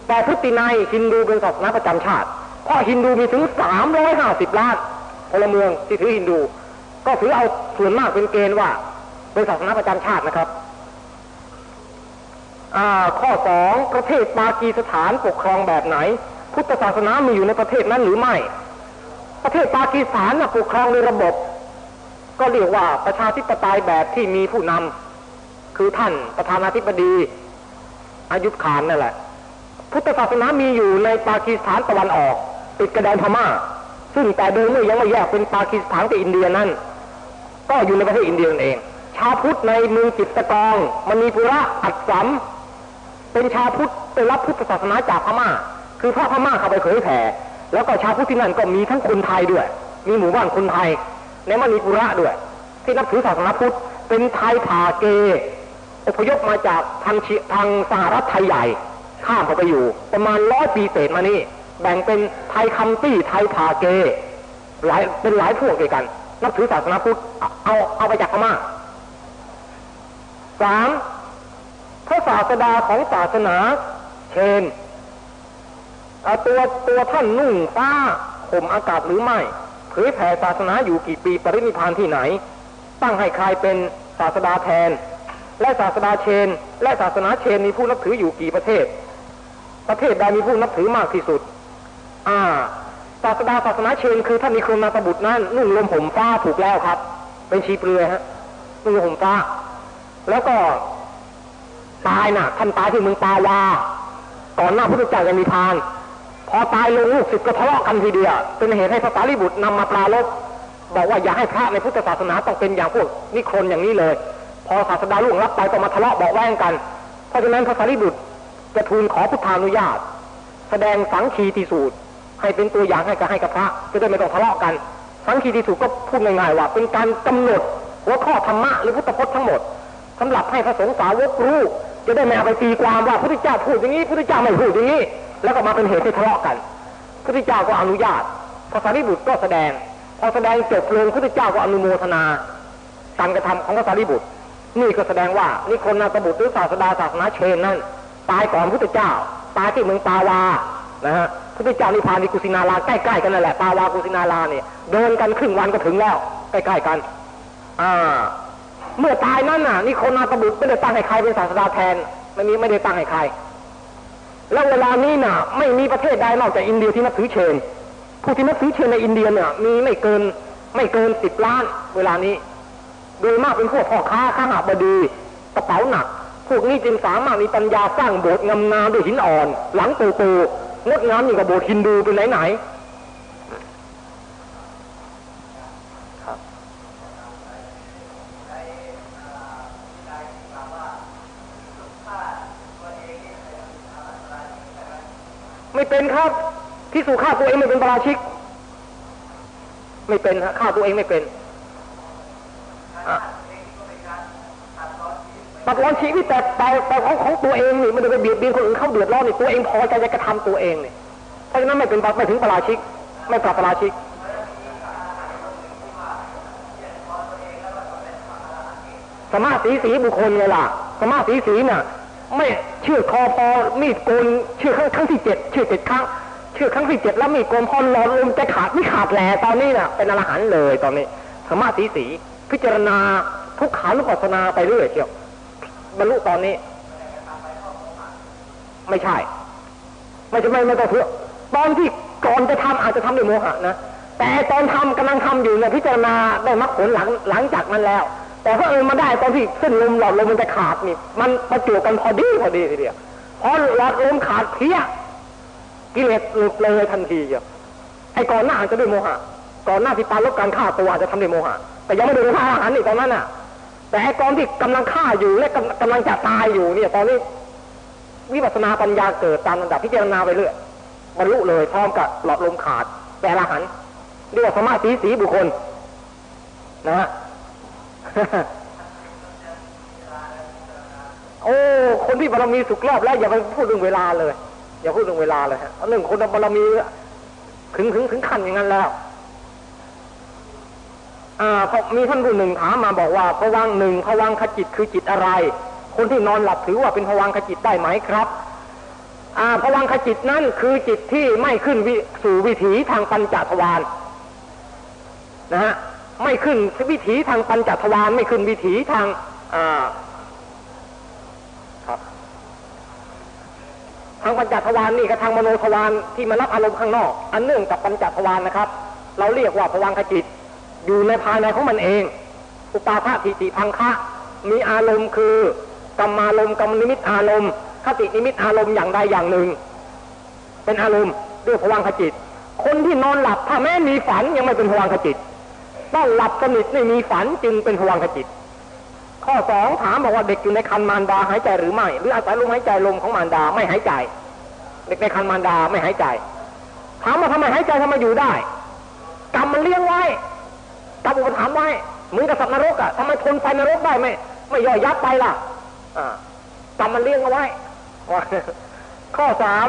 แต่พฤตินายฮินดูเป็นศาสนาประจำชาติ เพราะฮินดูมีถึงสามร้อยห้าสิบล้านพลเมืองที่ถือฮินดู ก็ถือเอาส่วนมากเป็นเกณฑ์ว่าเป็นศาสนาประจำชาตินะครับข้อสองประเทศปากีสถานปกครองแบบไหน พุทธศาสนามีอยู่ในประเทศนั้นหรือไม่ ประเทศปากีสถานปกครองในระบบ ก็เรียกว่าประชาธิปไตยแบบที่มีผู้นำคือท่านประธานาธิบดี อายุขานนั่นแหละ พุทธศาสนามีอยู่ในปากีสถานตะวันออก ติดกระดานพม่า ซึ่งแต่เดิมเมื่อยังไม่แยกเป็นปากีสถานกับอินเดียนั้น ก็อยู่ในประเทศอินเดียนั่นเอง ชาวพุทธในเมืองจิตตกองมันมีปุระอัดสัมเป็นชาวพุทธไปรับพุทธศาสนาจากพม่า คือพระพม่าเข้าไปเผยแผ่แล้วก็ชาวพุทธที่นั่นก็มีทั้งคนไทยด้วย มีหมู่บ้านคนไทย ในมณีปุระด้วย ที่นับถือศาสนาพุทธเป็นไทยผาเกอพยพมาจากทางทางสหรัฐไทยใหญ่ ข้ามเข้าไปอยู่ ประมาณร้อยปีเศษมานี่แบ่งเป็นไทยคัมตี้ไทยผาเกหลายเป็นหลายพวกเดียวกัน นับถือศาสนาพุทธเอาเอาไปจากพม่าสามพระศาสดาของศาสนาเชนตัวตัวท่านนุ่งฟ้าห่มอากาศหรือไม่เผยแผ่ศาสนาอยู่กี่ปีปรินิพานที่ไหน ตั้งให้ใครเป็นศาสดาแทน และศาสดาเชน และศาสนาเชนมีผู้นับถืออยู่กี่ประเทศ ประเทศใดมีผู้นับถือมากที่สุด อ่า ศาสดาศาสนาเชนคือท่านมีครนาตบุตรนั่นนุ่งลมผมฟ้าถูกแล้วครับ เป็นชีเปลือยฮะนุ่งลมผมฟ้า แล้วก็ตายนะ่ะ ท่านตายที่เมืองปาวาก่อนหน้าพุทธเจ้าจะมีพานพอตายลงลูกศิษย์ก็ทะเลาะกันทีเดียวเป็นเหตุให้พระสารีบุตรนำมาปราลบบอกว่าอย่าให้พระในพุทธศาสนาต้องเป็นอย่างพวกนิครนอย่างนี้เลย พอศาสดาล่วงรับไปต้อมาทะเลาะบอกแว้งกัน เพราะฉะนั้นพระสารีบุตรจะทูลขอพุทธานุญาต แสดงสังคีติสูตร ให้เป็นตัวอย่างให้กับให้กับพระจะได้ไม่ต้องทะเลาะกัน สังคีติสูตรก็พูดง่ายๆว่า เป็นการกำหนดหัวข้อธรรมะหรือพุทธพจน์ทั้งหมดสำหรับให้พระสงฆ์สาวกรู้ จะได้ไม่เอาไปตีความว่าพระพุทธเจ้าพูดอย่างนี้พระพุทธเจ้าไม่พูดอย่างนี้ แล้วก็มาเป็นเหตุให้ทะเลาะกันพระพุทธเจ้าก็อนุญาตพระสารีบุตรก็แสดง พอแสดงจบลงพระพุทธเจ้าก็อนุโมทนาการกระทำของพระสารีบุตร นี่ก็แสดงว่านี่คนนาตบุตรหรือศาสดาศาสนาเชนนั่นตายก่อนพระพุทธเจ้าตายที่เมืองปาวานะฮะ พระพุทธเจ้านิพพานในกุสินาราใกล้ๆกันนั่นแหละปาวากุสินาราเนี่ยเดินกันครึ่งวันก็ถึงแล้ว ใกล้ๆกันอ่าเมื่อตายนั่นน่ะนี่คนนาตบุตรไม่ได้ตั้งให้ใครเป็นศาสดาแทนไม่มีไม่ได้ตั้งให้ใคร แล้วเวลานี้น่ะ ไม่มีประเทศใดนอกจากอินเดียที่นับถือเชน ผู้ที่นับถือเชนในอินเดียเนี่ยมีไม่เกินไม่เกินสิบล้าน เวลานี้ โดยมากเป็นพวกพ่อค้าข้าหาบดีกระเป๋าหนักพวกนี้จึงสามารถมีปัญญาสร้างโบสถ์งามนาด้วยหินอ่อน หลังโตๆ งดงามยิ่งกว่าโบสถ์ฮินดูเป็นไหนๆไม่เป็นครับที่สู่ฆ่าตัวเองไม่เป็นปราชิก ไม่เป็นฮะฆ่าตัวเองไม่เป็น ตัดรอนชีวิตแต่แต่แต่ของของตัวเองนี่มันจะไปเบียดเบียนคนอื่นเขาเดือดร้อนนี่ตัวเองพอใจจะกระทำตัวเองนี่เพราะฉะนั้นไม่เป็นไม่ถึงปราชิก ไม่ปรับปราชิกสมาสีสีบุคคลไงล่ะสมาสีสีน่ะ ไม่เชื่อคอพอมีดโกนเชื่อครั้งครั้งที่เจ็ดเชื่อเจ็ดครั้งเชื่อครั้งที่เจ็ดแล้วมีดโกนพอหลอดลมจะขาดไม่ขาดแหล่ตอนนี้น่ะ เป็นอรหันต์เลยตอนนี้สมาธิสีพิจารณาทุกขานุปัสนาไปเรื่อยเชียว บรรลุตอนนี้ ไม่ใช่ ไม่จะไม่ไม่ต้องเพื่อตอนที่ก่อนจะทำอาจจะทำด้วยโมหะนะแต่ตอนทำกำลังทำอยู่เนี่ยพิจารณาได้มรรคผลหลังหลังจากนั้นแล้ว แต่ถ้าเออมาได้ตอนที่เส้นลมหลอดลมมันจะขาดนี่มันประจวบกันพอดีพอดีทีเดียวพอหลอดลมขาดเพี้ยกิเลสหลุดเลยทันทีอะไอ้ก่อนหน้าอาจจะด้วยโมหะ ก่อนหน้าที่ปาลบการฆ่าตัวอาจจะทำด้วยโมหะ แต่ยังไม่ได้ฆ่าอาหารนี่ตอนนั้นน่ะ แต่ไอ้กอนที่กำลังฆ่าอยู่และกำลังจะตายอยู่เนี่ยตอนนี้วิปัสนาปัญญาเกิดตามระดับพิจารณาไปเรื่อยบรรลุเลยพร้อมกับหลอดลมขาดแต่ละหันเรียกว่าสมาธิสีบุคคล นะฮะโอ้คนที่บารมีสุกรอบแล้วอย่าไปพูดเรื่องเวลาเลย อย่าพูดเรื่องเวลาเลยฮะเรื่องคนบารมีถึงถึงถึงขั้นอย่างนั้นแล้ว มีท่านผู้หนึ่งถามมาบอกว่าพวังหนึ่งพวังขจิตคือจิตอะไร คนที่นอนหลับถือว่าเป็นพวังขจิตได้ไหมครับอ่าพวังขจิตนั่นคือจิตที่ไม่ขึ้นสู่วิถีทางปัญจทวารนะฮะไม่ขึ้นวิถีทางปัญจทวารไม่ขึ้นวิถีทางครับ ทางปัญจทวารนี่กับทางมโนทวารที่มารับอารมณ์ข้างนอก อันเนื่องกับปัญจทวารนะครับ เราเรียกว่าภวังคจิต อยู่ในภายในของมันเอง อุปาททิติพังคะมีอารมณ์คือกรรมารมณ์กรรมนิมิตอารมณ์คตินิมิตอารมณ์อย่างใดอย่างหนึ่ง เป็นอารมณ์ด้วยภวังคจิต คนที่นอนหลับถ้าแม้มีฝันยังไม่เป็นภวังคจิตต้องหลับสนิทไม่มีฝันจึงเป็นพวังขจิต ข้อสองถามบอกว่าเด็กอยู่ในคันมารดาหายใจหรือไม่ หรืออาศัยลมหายใจลมของมารดาไม่หายใจ เด็กในคันมารดาไม่หายใจถามว่าทำไมหายใจทำไมอยู่ได้กรรมมันเลี้ยงไว้ กรรมอุปถัมภ์ไว้เหมือนกับสัตว์นรกอะทำไมทนไฟนรกได้ไม่ไม่ย่อยยับไปล่ะอ่ากรรมมันเลี้ยงเอาไว้ ข้อสาม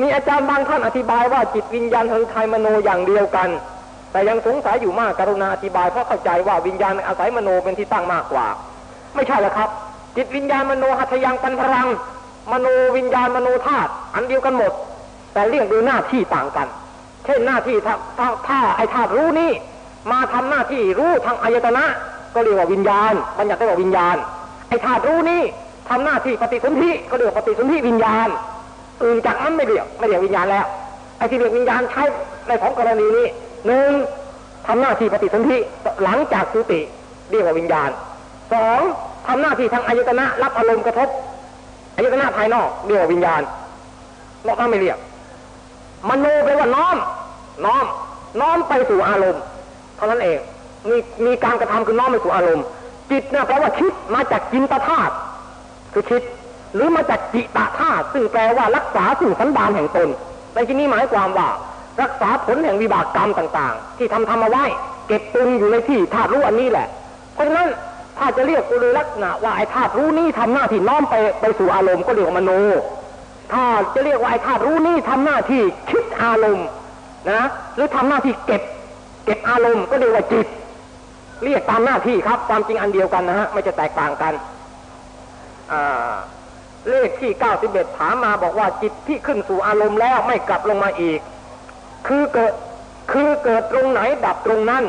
มีอาจารย์บางท่านอธิบายว่าจิตวิญญาณคือไทยมโนอย่างเดียวกัน แต่ยังสงสัยอยู่มากกรุณาอธิบายเพราะเข้าใจว่าวิญญาณอาศัยมโนเป็นที่ตั้งมากกว่า ไม่ใช่แล้วครับ จิตวิญญาณมโนหัตถยังปันพลัง มโนวิญญาณมโนธาตุอันเดียวกันหมด แต่เรียกโดยหน้าที่ต่างกัน เช่นหน้าที่ถ้าถ้าถ้าไอธาตุรู้นี่ มาทำหน้าที่รู้ทางอายตนะ ก็เรียกว่าวิญญาณบัญญัติได้ว่าวิญญาณไอ้ธาตุรู้นี่ทำหน้าที่ปฏิสนธิก็เรียกว่าปฏิสนธิวิญญาณอื่นจากนั้นไม่เรียกไม่เรียกวิญญาณแล้วไอ้ที่เรียกวิญญาณใช้ในสองกรณีนี้หนึ่งทำหน้าที่ปฏิสนธิหลังจากสุติเรียกว่าวิญญาณสองทำหน้าที่ทางอายตนะรับอารมณ์กระทบอายตนะภายนอกเรียกว่าวิญญาณนอกนั้นไม่เรียกมโนแปลว่าน้อม น้อม น้อมไปสู่อารมณ์ เท่านั้นเองมีมีการกระทำคือน้อมไปสู่อารมณ์ จิตเนี่ยแปลว่าคิดมาจากจินตธาตุคือคิด หรือมาจากจิตตธาตุซึ่งแปลว่ารักษาสิ่สันดานแห่งตน ในที่นี้หมายความว่า รักษาผลแห่งวิบากกรรมต่าง ๆ ที่ทำทำมาไว้ เก็บตุนอยู่ในที่ธาตุรู้อันนี้แหละ เพราะฉะนั้นถ้าจะเรียกโดยลักษณะว่าไอ้ธาตุรู้นี้ทำหน้าที่น้อมไปไปสู่อารมณ์ก็เรียกว่ามโน ถ้าจะเรียกว่าไอ้ธาตุรู้นี่ทำหน้าที่คิดอารมณ์นะหรือทำหน้าที่เก็บ เก็บอารมณ์ก็เรียกว่าจิต เรียกตามหน้าที่ครับ ความจริงอันเดียวกันนะฮะไม่จะแตกต่างกันเลขที่เก้าสิบเอ็ดถามมาบอกว่าจิตที่ขึ้นสู่อารมณ์แล้วไม่กลับลงมาอีก คือเกิดคือเกิดตรงไหนดับตรงนั้น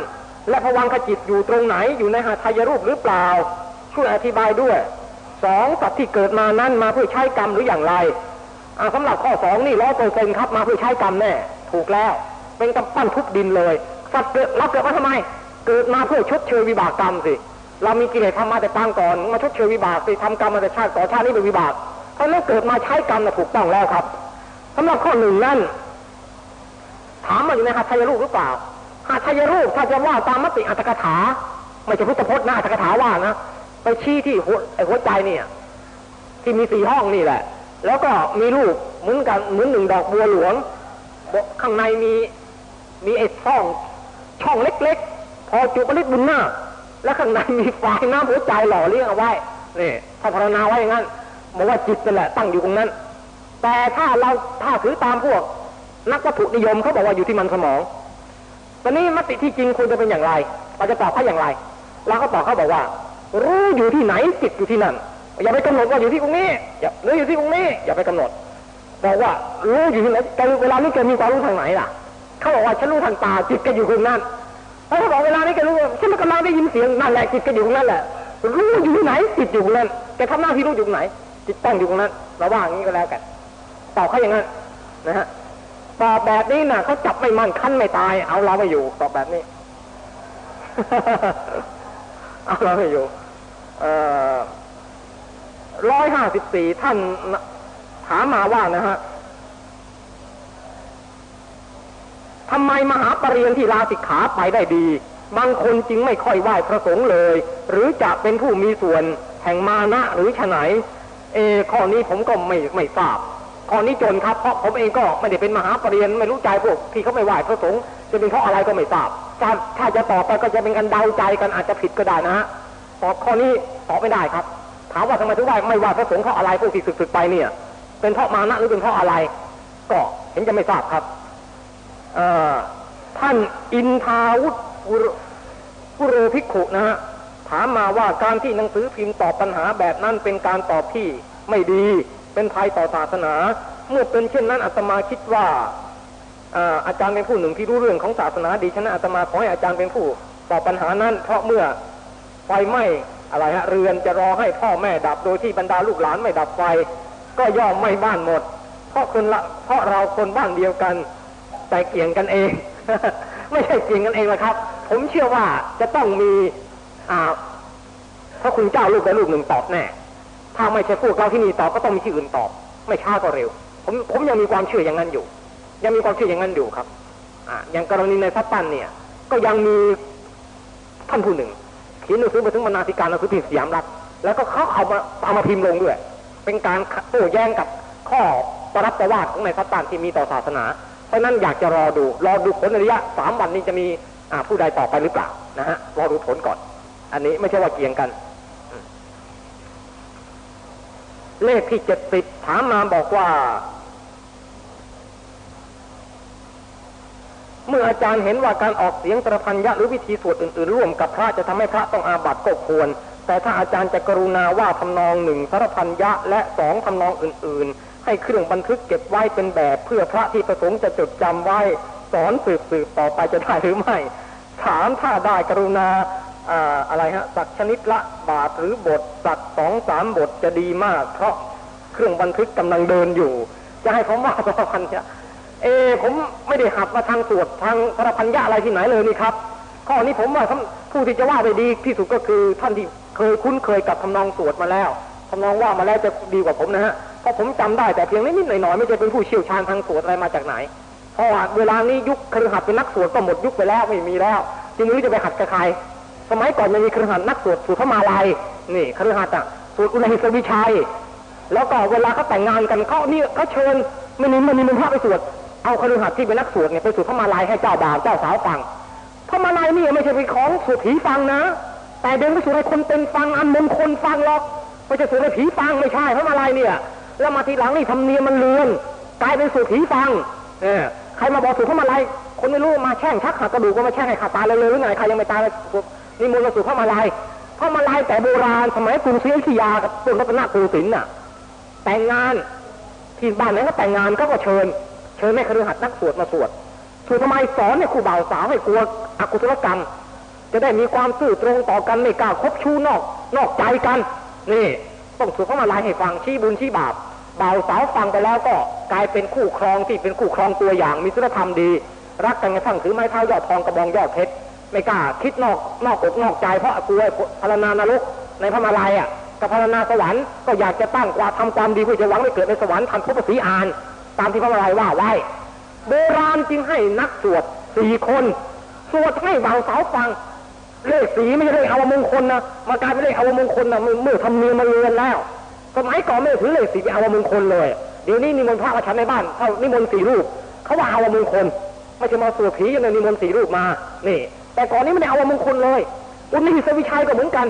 และภวังคจิตอยู่ตรงไหนอยู่ในหาทายรูปหรือเปล่า ช่วยอธิบายด้วยสองสัตว์ที่เกิดมานั้นมาเพื่อใช้กรรมหรืออย่างไรสำหรับข้อสองนี่ร้อยเปอร์เซ็นครับมาเพื่อใช้กรรมแน่ ถูกแล้ว เป็นกำปั้นทุบดินเลย สัตว์เกิดเราเกิดมาทำไม เกิดมาเพื่อชดเชยวิบากกรรมสิ เรามีกิเลสทำมาแต่ปางก่อน มาชดเชยวิบากสิทำกรรมมาแต่ชาติต่อชาตินี้เป็นวิบากเพราะนั้นเกิดมาใช้กรรมนะถูกต้องแล้วครับสำหรับข้อหนึ่งนั่นถามมาอยู่ในหัตถยรูปหรือเปล่าหัตถยรูปถ้าจะว่าตามมติอัตถกถา ไม่ใช่พุทธพจน์นะอัตถกถาว่านะไปชี้ที่หัวหัวใจเนี่ย ที่มีสี่ห้องนี่แหละ แล้วก็มีรูปเหมือนกันเหมือนหนึ่งดอกบัวหลวงข้างในมีมีไอ้ช่อง ช่องเล็กๆพอจุบลิตบุญหน้า แล้วข้างในมีไฟน้ำหัวใจหล่อเลี้ยงเอาไว้นี่ถ้าภาวนาไว้อย่างนั้นบอกว่าจิตนั่นแหละตั้งอยู่ตรงนั้น แต่ถ้าเราถ้าถือตามพวก นักวัตถุนิยมเขาบอกว่าอยู่ที่มันสมองตอนนี้มติที่จริงควรจะเป็นอย่างไรเราจะตอบเขาอย่างไรเราก็ตอบเขาบอกว่า รู้อยู่ที่ไหนจิตอยู่ที่นั่น อย่าไปกำหนดว่าอยู่ที่ตรงนี้อย่าหรืออยู่ที่ตรงนี้ อย่าไปกำหนดบอกว่ารู้อยู่ที่ไหนแกเวลานี้แกมีความรู้ทางไหนล่ะ เขาบอกว่าฉันรู้ทางตาจิตแกอยู่ตรงนั้นแล้วเขาบอกเวลานี้แกรู้ฉันกำลังได้ยินเสียงนั่นแหละจิตแกอยู่ตรงนั้นแหละรู้อยู่ที่ไหนจิตอยู่ตรงนั้นแกทำหน้าที่รู้อยู่ตรงไหน จิตตั้งอยู่ตรงนั้นเราว่าอย่างนี้ก็แล้วกันตอบเขาอย่างนั้นนะฮะตอบแบบนี้น่ะเขาจับไม่มั่นคั้นไม่ตาย เอาเราไม่อยู่ตอบแบบนี้เอาเราไม่อยู่ร้อยห้าสิบสี่ท่านถามมาว่านะฮะ ทำไมมหาปรริญญาที่ลาสิกขาไปได้ดี บางคนจึงไม่ค่อยไหว้พระสงฆ์เลย หรือจะเป็นผู้มีส่วนแห่งมานะหรือฉไหน เอข้อนี้ผมก็ไม่ไม่ทราบข้อนี้จนครับเพราะผมเองก็ไม่ได้เป็นมหาปรริญญาไม่รู้ใจพวกที่เขาไม่ไหว้พระสงฆ์จะเป็นเพราะอะไรก็ไม่ทราบถ้าถ้าจะตอบไปก็จะเป็นการเดาใจกันอาจจะผิดก็ได้นะฮะตอบข้อนี้ตอบไม่ได้ครับ ถามว่าทำไมถึงไหว้ไม่ไหว้พระสงฆ์เพราะอะไรพวกที่ศึกๆไปเนี่ย เป็นเพราะมานะหรือเป็นเพราะอะไร ก็เห็นจะไม่ทราบครับ ท่านอินทาวุฒกุโรภิกขุนะฮะถามมาว่าการที่หนังสือพิมพ์ตอบปัญหาแบบนั้นเป็นการตอบที่ไม่ดี เป็นภัยต่อศาสนา เมื่อเป็นเช่นนั้นอาตมาคิดว่าอาจารย์เป็นผู้หนึ่งที่รู้เรื่องของศาสนาดีฉะนั้นอาตมาขอให้อาจารย์เป็นผู้ตอบปัญหานั้น เพราะเมื่อไฟไหม้อะไรฮะเรือนจะรอให้พ่อแม่ดับโดยที่บรรดาลูกหลานไม่ดับไฟ ก็ย่อมไม่บ้านหมด เพราะคนละเพราะเราคนบ้านเดียวกัน แต่เกี่ยงกันเอง ไม่ใช่เกี่ยงกันเองนะครับ ผมเชื่อว่าจะต้องมีอ่าพระคุณเจ้าลูกใดลูกหนึ่งตอบแน่ ถ้าไม่ใช่พวกเราที่นี่ตอบก็ต้องมีที่อื่นตอบ ไม่ช้าก็เร็ว ผมผมยังมีความเชื่ออย่างนั้นอยู่ ยังมีความเชื่ออย่างนั้นอยู่ครับอ่าอย่างกรณีในพัตตันเนี่ย ก็ยังมีท่านผู้หนึ่งเขียนหนังสือมาถึงบรรณาธิการหนังสือพิมพ์สยามรัฐแล้วก็เขาเอามาเอามาพิมพ์ลงด้วย เป็นการโต้แย้งกับข้อปรับประวาทของในพัตตันที่มีต่อศาสนา เพราะนั้นอยากจะรอดู รอดูผลในระยะสามวันนี้จะมีผู้ใดต่อไปหรือเปล่านะฮะรอดูผลก่อน อันนี้ไม่ใช่ว่าเกี่ยงกัน เลขที่เจ็ดสิบถามมาบอกว่า เมื่ออาจารย์เห็นว่าการออกเสียงตรพันยะหรือวิธีสวดอื่น ๆ ร่วมกับพระจะทำให้พระต้องอาบัติก็ควร แต่ถ้าอาจารย์จะกรุณาว่าทำนองหนึ่งสารพันยะและสองทำนองอื่น ๆ ให้เครื่องบันทึกเก็บไว้เป็นแบบ เพื่อพระที่ประสงค์จะจดจำไว้ สอนสืบสืบต่อไปจะได้หรือไม่ถามถ้าได้กรุณาออะไรฮะสักชนิดละบาทหรือบทสักสองสามบทจะดีมาก เพราะเครื่องบันทึกกำลังเดินอยู่ จะให้ผมว่าสารพันยเออผมไม่ได้หัดมาทางสวดทางพระพัญญาอะไรที่ไหนเลยนี่ครับข้อนี้ผมว่าผู้ที่จะว่าได้ดีที่สุดก็คือท่านที่เคยคุ้นเคยกับทำนองสวดมาแล้วทำนองว่ามาแล้วจะดีกว่าผมนะฮะ ราะผมจำได้แต่เพียงนิดๆหน่อยๆไม่ใช่เป็นผู้เชี่ยวชาญทางสวดอะไรมาจากไหน เพราะว่าเวลานี้ยุคครือหัดเป็นนักสวดก็หมดยุคไปแล้วไม่มีแล้วทีนี้จะไปหัดกับใครสมัยก่อนยังมีครือหัดนักสวดสวดพระมาลัยนี่ครือหัดอะสวดอุณหิสวิชัย แล้วก็เวลาเขาแต่งงานกันเขานี่เขาเชิญไม่นิมมันนิมนพระไปสวดเอาคฤหัสถ์ที่เป็นนักสวดเนี่ยไปสวดพระมาลัยให้เจ้าบ่าวเจ้าสาวฟังพระมาลัยนี่ไม่ใช่เป็นของสวดผีฟังนะ แต่เดินไปสวดให้คนเป็นฟังอันมงคลฟังหรอกไม่ใช่สวดให้ผีฟังไม่ใช่พระมาลัยเนี่ย แล้วมาทีหลังนี่ทำเนียมมันเลือน กลายเป็นสวดผีฟัง เออใครมาบอกสวดพระมาลัยคนไม่รู้มาแช่งชักหักกระดูกก็มาแช่งให้ขาดตายเลยเลยหรือไงใครยังไม่ตายเลยนิมนต์มาสวดพระมาลัยพระมาลัยแต่โบราณสมัยกรุงศรีอยุธยากับต้นรัตนโกสินทร์น่ะ แต่งงานที่บ้านไหนก็แต่งงานเขาก็เชิญ เชิญแม่คฤหัสถ์นักสวดมาสวดสวดทำไมสอนเนี่ยครูบ่าวสาวให้กลัวอกุศลกรรม จะได้มีความซื่อตรงต่อกันไม่กล้าคบชู้นอกนอกใจกัน นี่ ต้องสวดเข้ามาลายให้ฟังชี้บุญชี้บาปบ่าวสาวฟังไปแล้วก็กลายเป็นคู่ครองที่เป็นคู่ครองตัวอย่างมีศีลธรรมดี รักกันกระทั่งถือไม้เท้ายอดทองกระบองยอดเพชรไม่กล้าคิดนอกนอกอกนอกใจเพราะกลัวพารณานรกในพระมาลัยอะกับพารณาสวรรค์ก็อยากจะตั้งความทำความดีเพื่อจะหวังให้เกิดในสวรรค์ทำพุทธศีอาน ตามที่พระมาลัยว่าไว้โบราณจึงให้นักสวดสี่คนสวดให้บ่าวสาวฟัง เลขสีไม่ใช่เลขอาวมงคลนะมากลายเป็นเลขอาวมงคลนะเมื่อทำเนียมมาเรือนแล้วสมัยก่อนไม่ถือเลขสีเป็นอาวมงคลเลย เดี๋ยวนี้นิมนต์พระมาฉันในบ้านเขานิมนต์สี่รูปเขาว่าอาวมงคลไม่ใช่มาสวดผีอย่างนั้นนิมนต์สี่รูปมานี่แต่ก่อนนี้ไม่ได้อาวมงคลเลย อุณหิสวิชัยก็เหมือนกัน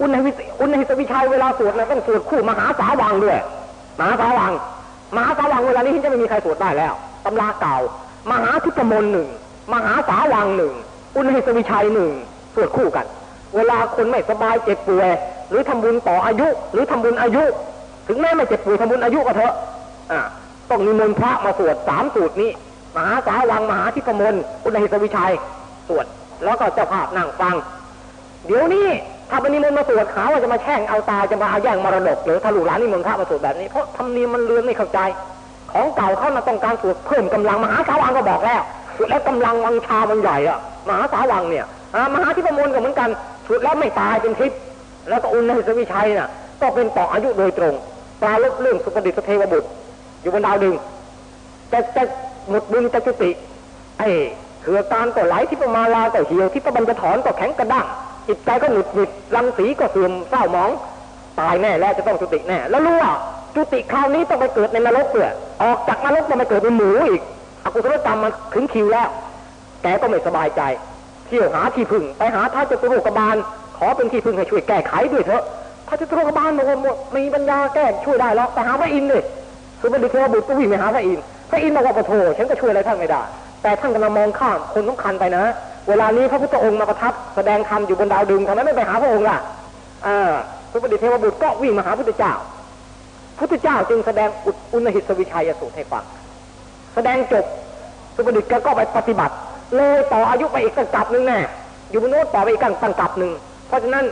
อุณหิอุณหิสวิชัยเวลาสวดนะต้องสวดคู่มหาสาวังด้วยมหาสาวังมหาสาวังเวลานี้ที่จะไม่มีใครสวดได้แล้วตำราเก่ามหาทิพมนหนึ่งมหาสาวังหนึ่ง อุณหิสวิชัยหนึ่งสวดคู่กัน เวลาคนไม่สบายเจ็บป่วย หรือทำบุญต่ออายุ หรือทำบุญอายุ ถึงแม้ไม่เจ็บป่วยทำบุญอายุก็เถอะอ่าต้องนิมนต์พระมาสวดสามสูตรนี้มหาสาวังมหาทิพมนอุณหิสวิชัยสวดแล้วก็เจ้าภาพนั่งฟัง เดี๋ยวนี้ถ้าเป็นนิมนต์มาสวดขาวจะมาแช่งเอาตาจะมาเอาแย่งมรดกหรือถ้าลูกหลานนิมนต์พระมาสวดแบบนี้เพราะทำเนียมมันเลือนไม่เข้าใจ ของเก่าเขามาต้องการสวดเพิ่มกำลังมหาสาวังก็บอกแล้ว สวดแล้วกำลังวังชามันใหญ่อะมหาสาวังเนี่ยอ่ามหาทิพมนก็เหมือนกันสวดแล้วไม่ตายเป็นทิพย์แล้วก็อุณหิสวิชัยน่ะ ก็เป็นต่ออายุโดยตรงปลาลบเรื่องสุปดิษฐเทวบุตร อยู่บนดาวดึงจะจะหมดบุญจะจุติไอ้เถือการก็ไหลที่ประมาลาก็เหี่ยวที่ประบัญจะถอนก็แข็งกระด้างจิตใจก็หงุดหงิดรังสีก็เสื่อมเศร้าหมอง ตายแน่แล้วจะต้องจุติแน่ แล้วรู้ว่าจุติคราวนี้ต้องไปเกิดในนรกเปล่อออกจากนรกต้องไปเกิดเป็นหมูอีก อกุศลกรรมมันถึงคิวแล้ว แกก็ไม่สบายใจ เที่ยวหาที่พึ่ง ไปหาท้าวจตุโลกบาล ขอเป็นที่พึ่งให้ช่วยแก้ไขด้วยเถอะท้าจตุโลกบาลบอกว่ามีปัญญาแก้ช่วยได้หรอกไปหาพระอินทร์เลยสุบดิเทวบุตรก็วิ่งไปหาพระอินทร์พระอินทร์บอกว่าปะโถฉันก็ช่วยอะไรท่านไม่ได้ แต่ท่านกำลังมองข้ามคนสำคัญไปนะ เวลานี้พระพุทธองค์มาประทับแสดงธรรมอยู่บนดาวดึงทำไมไม่ไปหาพระองค์ล่ะอ่าสุบดิเทวบุตรก็วิ่งมาหาพุทธเจ้าพุทธเจ้าจึงแสดงอุอุณหิตสวิชัยสูตรให้ฟัง แสดงจบสุบดิตแกก็ไปปฏิบัติ เลยต่ออายุไปอีกตั้งกับหนึ่งแน่อยู่บนโน้ตต่อไปอีกตั้งกับหนึ่งเพราะฉะนั้น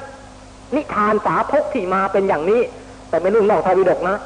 นิทานสาพกที่มาเป็นอย่างนี้ แต่ไม่รุ่งนอกทาวิดกนะ